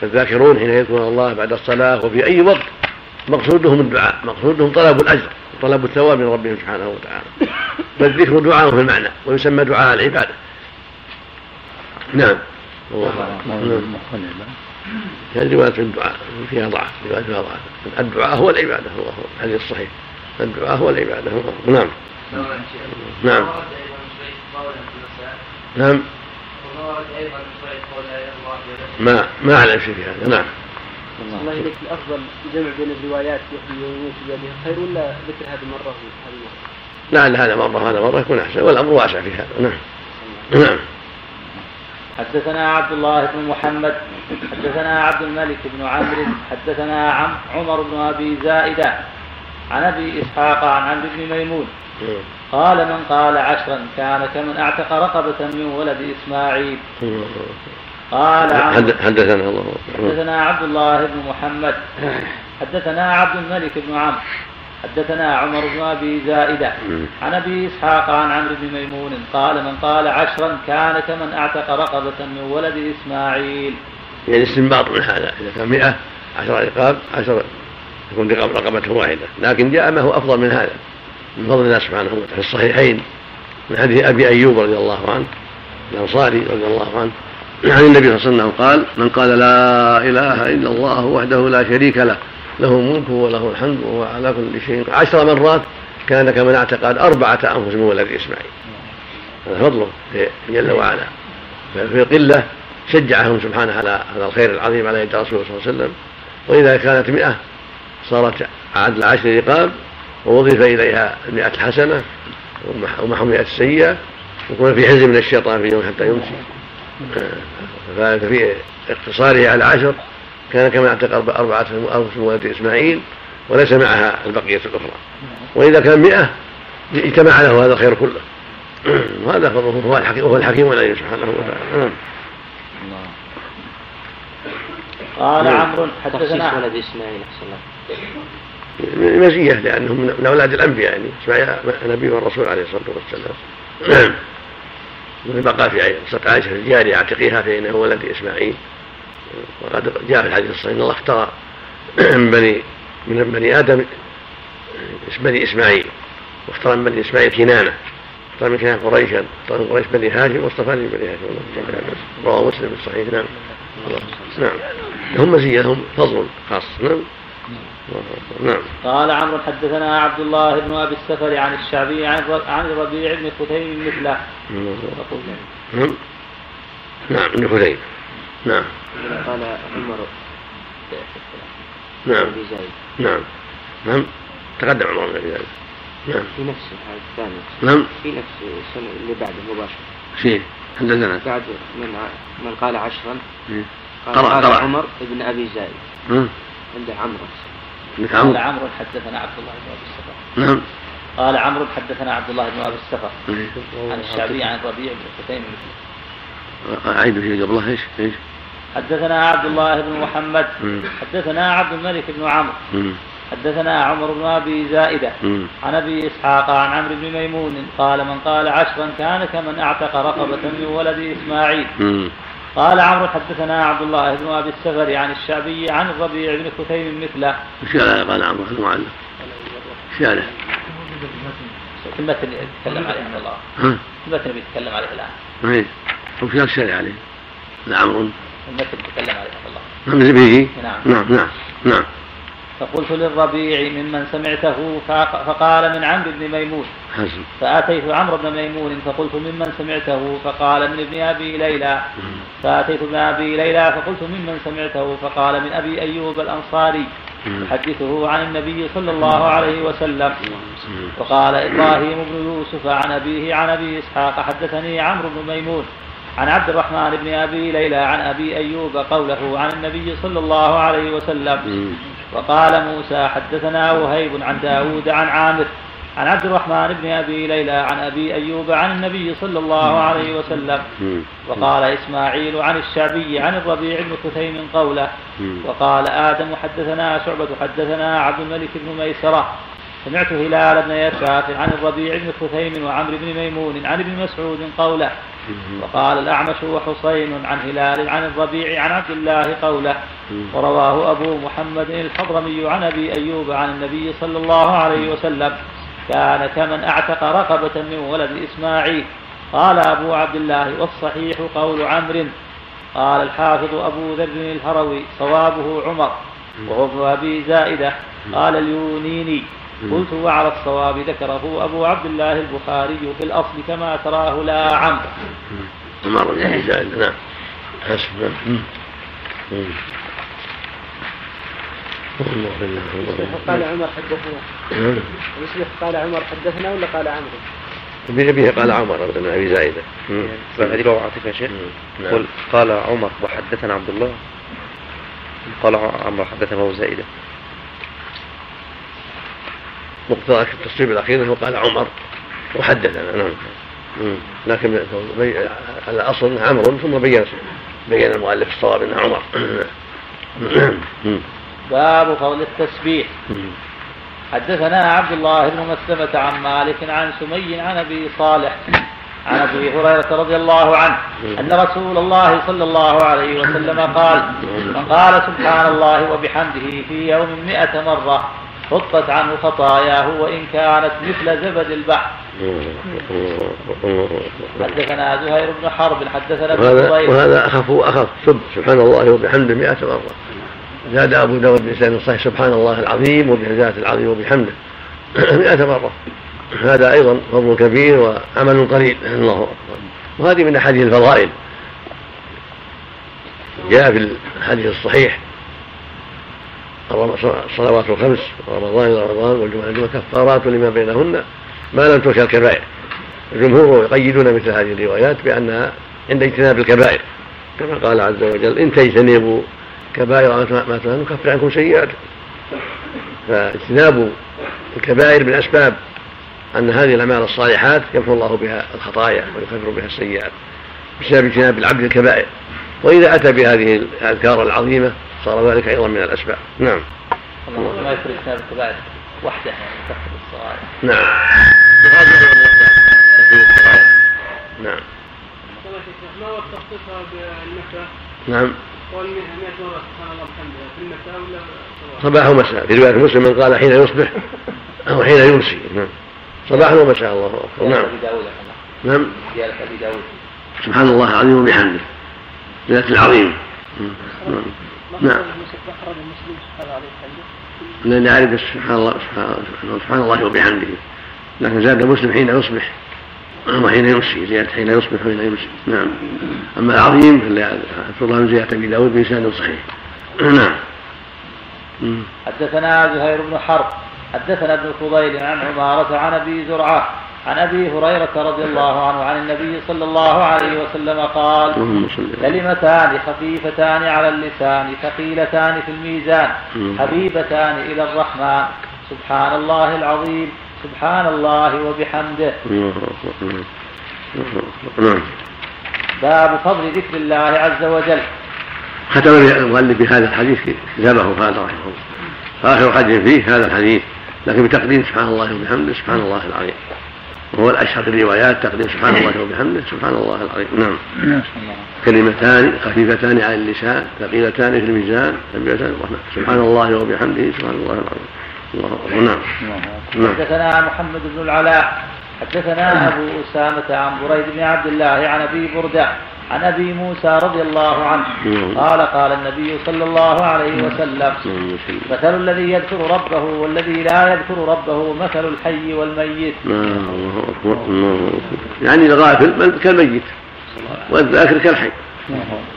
Speaker 1: فالذاكرون حين يذكرون الله بعد الصلاة وفي أي وقت مقصودهم الدعاء مقصودهم طلب الأجر طلب الثواب من ربهم سبحانه وتعالى. فالذكر دعاء في المعنى ويسمى دعاء العبادة. نعم. هذه رواية في الدعاء فيها ضعف رواية فيها ضعف. الدعاء هو العبادة الله الحديث الصحيح. الدعاء هو العبادة نعم. نعم. نعم. ما ما أعلم شيء في هذا. نعم.
Speaker 8: الله إليك. الأفضل جمع بين الروايات يحيي ويموت بيده خير ولا ذكر هذه مرة وهذه مره؟
Speaker 1: لعل هذا مرة هذا مرة يكون أحسن والأمر واسع في هذا نعم. نعم.
Speaker 4: حدثنا عبد الله بن محمد حدثنا عبد الملك بن عمرو حدثنا عم عمر بن أبي زائدة عن أبي إسحاق عن عمرو بن ميمون. قال من قال عشرا كان كمن أعتق رقبة من ولد إسماعيل. قال
Speaker 1: حدثنا الله.
Speaker 4: حدثنا عبد الله بن محمد. حدثنا عبد الملك بن عمرو. حدثنا عمر بن أبي زائدة. عن أبي إسحاق عن عمرو بن ميمون قال من قال عشرا كان كمن اعتق رقبة من ولد إسماعيل.
Speaker 1: يعني استنباط من هذا. إذا كان 100 عشر رقاب عشر تكون رقبة واحدة. لكن جاء ما هو أفضل من هذا. من فضل الله سبحانه وتعالى. في الصحيحين من حديث أبي أيوب رضي الله عنه الأنصاري رضي الله عنه عن النبي صلى الله عليه وسلم قال من قال لا إله إلا الله وحده لا شريك له له ملكه وله الحمد وهو على كل شيء عشر مرات كان كمن اعتقد أربعة أنفس من ولد إسماعيل. هذا فضله جل وعلا. ففي القلة شجعهم سبحانه على هذا الخير العظيم على يد رسوله صلى الله عليه وسلم. وإذا كانت مئة صارت عدل عشر رقاب ووظف إليها المئة الحسنة ومحو مئة السيئة وكون في حزب من الشيطان في يوم حتى يمسي. ففي اقتصاره على عشر كان كما اعتق أربعة أنفس من ولد إسماعيل وليس معها البقية الأخرى. وإذا كان مئة اجتمع له هذا الخير كله. [CLEARS THROAT] وهذا فضله هو الحكيم وهو الحكيم العليم سبحانه وتعالى. نعم.
Speaker 4: قال عمرو حدثنا
Speaker 5: ولد إسماعيل
Speaker 1: احسن مزيه لأنه من أولاد الأنبياء يعني إسماعيل نبي والرسول عليه الصلاة والسلام. [CLEARS THROAT] نعم بقى في قصه عائشة الجارية اعتقيها فانه ولد إسماعيل. وقد جاء في الحديث الصحيح أن الله اختار من [CLEARS THROAT] بني من بني آدم بني إسماعيل. واختار من بني إسماعيل كنانة. اختار من كنانة قريشا اختار من قريش بني هاشم واصطفاني من بني هاشم. رواه مسلم في الصحيح. نعم. نعم. لهم مزيه لهم فضل خاص. نعم. نعم.
Speaker 4: قال عمرو حدثنا عبد الله بن أبي السفر عن الشعبي عن عن الربيع بن خثيم مثله.
Speaker 1: نعم. نعم. ابن خثيم. نعم.
Speaker 5: قال عمر.
Speaker 1: نعم. نعم. نعم. تقدم عمر بن ابي
Speaker 5: نعم. في نفس هذا الثاني.
Speaker 1: نعم.
Speaker 5: في نفس السنة اللي بعده مباشرة.
Speaker 1: شيء. حدثنا
Speaker 5: بعد من من قال عشرا.
Speaker 1: قال,
Speaker 5: قال
Speaker 1: قرأ
Speaker 5: عمر بن أبي زايد عنده عمرو.
Speaker 1: ابن
Speaker 4: قال
Speaker 1: عمرو
Speaker 4: حدثنا عبد الله بن أبي السفر
Speaker 1: نعم
Speaker 4: قال عمرو حدثنا عبد الله بن أبي السفر عن الشعبي عن الربيع بن خثيم
Speaker 1: أعيد فيه قبله إيش؟ إيش؟
Speaker 4: حدثنا عبد الله بن محمد
Speaker 1: مم.
Speaker 4: حدثنا عبد الملك بن عمرو
Speaker 1: مم.
Speaker 4: حدثنا عمر بن أبي
Speaker 1: زائدة.
Speaker 4: عن أبي إسحاق عن عمرو بن ميمون قال من قال عشرا كان كمن اعتق رقبة من ولد
Speaker 1: إسماعيل.
Speaker 4: قال عمرو حدثنا عبد الله بن أبي السفر عن الشعبي عن الربيع بن كثيم مثله.
Speaker 1: إيش قال قال عمرو؟ المعلم إيش قال؟
Speaker 4: في المتن يتكلم عليه عبد الله؟ في المتن بيتكلم عليه الآن.
Speaker 1: إيه. وش قال الشارع عليه؟ عمرو.
Speaker 4: المتن بيتكلم عليه عبد الله.
Speaker 1: نعم.
Speaker 4: نعم
Speaker 1: نعم نعم.
Speaker 4: فقلت للربيع ممن سمعته فق- فقال من عمرو بن ميمون. فأتيت عمرو بن ميمون فقلت ممن سمعته فقال من ابن أبي ليلى. فأتيت ابن أبي ليلى فقلت ممن سمعته فقال من أبي أيوب الأنصاري. يحدثه عن النبي صلى الله عليه وسلم. وقال إبراهيم بن يوسف عن أبيه عن أبي إسحاق حدثني عمرو بن ميمون. عن عبد الرحمن بن أبي ليلى عن أبي أيوب قوله عن النبي صلى الله عليه وسلم. وقال موسى حدثنا وهيب عن داود عن عامر عن عبد الرحمن بن أبي ليلى عن أبي أيوب عن النبي صلى الله عليه وسلم. وقال إسماعيل عن الشعبي عن الربيع بن كثيم قوله. وقال آدم حدثنا شعبة حدثنا عبد الملك بن ميسرة. سمعت هلال بن يساف عن الربيع بن كثيم وعمرو بن ميمون عن ابن مسعود قوله. وقال الأعمش وحسين عن هلال عن الربيع عن عبد الله قوله ورواه أبو محمد الحضرمي عن أبي أيوب عن النبي صلى الله عليه وسلم كان كمن أعتق رقبة من ولد إسماعيل. قال أبو عبد الله والصحيح قول عمرو. قال الحافظ أبو ذر الهروي صوابه عمر. وهو أبي زائدة. قال اليونيني. قلت وعلى الصواب ذكره أبو عبد الله البخاري في الأصل كما تراه لا عمرو
Speaker 1: عمر بن ابي زائد نعم حسب مم. مم. الله بالله الله
Speaker 8: قال. عمر حدثنا
Speaker 1: نعم.
Speaker 8: قال عمر حدثنا ولا قال عمرو؟
Speaker 1: بأبيه قال عمر بن أبي زائده مم.
Speaker 5: هذه له عاطفة يا شيخ
Speaker 1: نعم.
Speaker 5: قل قال عمر وحدثنا عبد الله قال عمر حدثنا أبو زائدة
Speaker 1: مقتضى التصريف الأخير أنه قال عمر وحدثنا نعم. لكن الأصل انه عمرو ثم بين بين المؤلف الصواب إنه عمر. [COUGHS]
Speaker 4: باب فضل التسبيح. حدثنا عبد الله بن مسلمة عن مالك عن سمي عن أبي صالح عن أبي هريرة رضي الله عنه أن رسول الله صلى الله عليه وسلم قال من قال سبحان الله وبحمده في يوم مئة مرة حطت عنه خطاياه وإن كانت مثل زبد البحر. حدثنا زهير بن حرب حدثنا ابن
Speaker 1: وهذا وهذا اخف واخف سب سبحان الله وبحمده مئة مرة. زاد أبو داود بلسان صحيح سبحان الله العظيم وبذات العظيم وبحمده. [CLEARS THROAT] مئة مرة. هذا أيضا فضل كبير وعمل قليل الله. اكبر وهذه من أحاديث الفضائل. جاء في الحديث الصحيح الصلوات الخمس ورمضان إلى رمضان والجمعة الجمعة كفارات لما بينهن ما لم تنكر الكبائر. الجمهور يقيدون مثل هذه الروايات بأنها عند اجتناب الكبائر. كما قال عز وجل إن تجتنبوا كبائر ما تنهون نكفر عنكم سيئاتكم. فاجتناب الكبائر من أسباب أن هذه الأعمال الصالحات يمحو الله بها الخطايا ويكفر بها السيئات. بسبب اجتناب العبد الكبائر. وإذا أتى بهذه الأذكار العظيمة صار ذلك أيضا من الأسباب. نعم.
Speaker 4: الله ما يفرق كتاب الكبائر وحده يعني يكفر الصغائر.
Speaker 1: نعم. نعم
Speaker 6: ما هو تخصيصها بالنكهة؟
Speaker 1: نعم
Speaker 6: قول 100 مرة سبحان الله وبحمده في النكهة ولا
Speaker 1: صباح؟ ومساء في رواية مسلم من قال حين يصبح أو حين يمسي. نعم. صباحا ومساء الله أكبر. نعم. نعم. سبحان الله العظيم وبحمده. ذات العظيم. نعم.
Speaker 8: المسلم
Speaker 1: لأن أعرف سبحان الله سبحان الله وبحمده. لكن زاد مسلم حين يصبح وحين يمسي زيادة حين يصبح وحين يمسي. نعم. أما العظيم أذكر الله من زيادة أبي داود بلسان صحيح. نعم.
Speaker 4: حدثنا زهير بن حرب حدثنا ابن فضيل عن عمارة عن أبي زرعة عن أبي هريرة رضي الله عنه عن النبي صلى الله عليه وسلم قال كلمتان خفيفتان على اللسان ثقيلتان في الميزان. حبيبتان إلى الرحمن. سبحان الله العظيم. سبحان الله وبحمده.
Speaker 1: نعم.
Speaker 4: باب فضل ذكر الله عز وجل.
Speaker 1: ختم المؤلف بهذا الحديث كتابه هذا رحمه الله. آخر حديث فيه هذا الحديث لكن بتقديم سبحان الله وبحمده سبحان الله العظيم. وهو الأشهر في الروايات تقديم سبحان الله وبحمده سبحان الله العظيم. نعم. كلمتان خفيفتان على اللسان ثقيلتان في الميزان كبيرتان سبحان الله وبحمده سبحان الله العظيم. الله نعم.
Speaker 4: نعم. حدثنا محمد بن العلاء حدثنا أبو أسامة عن بريد بن عبد الله عن أبي بردة عن أبي موسى رضي الله عنه. قال قال النبي صلى الله عليه وسلم مثل الذي يذكر ربه والذي لا يذكر ربه مثل الحي والميت.
Speaker 1: الله أكبر الله أكبر. يعني الغافل كالميت والذاكر كالحي.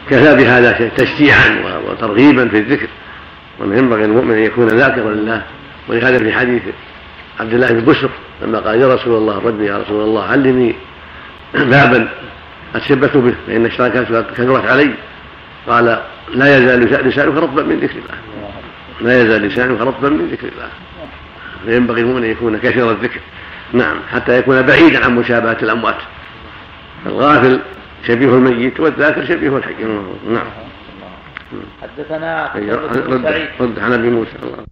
Speaker 1: كفى بهذا شيء تشجيعا وترغيبا في الذكر. ومن ينبغي المؤمن أن يكون ذاكرا لله. ولهذا في حديث عبد الله بن بشر لما قال يا رسول الله ربي يا رسول الله علمني بابا أتشبث به فإن الاشتراكات كثرت علي. قال لا يزال لسانك رطبا من ذكر الله. لا يزال لسانك رطبا من ذكر الله. فينبغي المؤمن أن يكون كثير الذكر. نعم حتى يكون بعيدا عن مشابهة الأموات. الغافل شبيه الميت والذاكر شبيه الحي. نعم.
Speaker 4: حدثنا
Speaker 1: رد عن أبي موسى. الله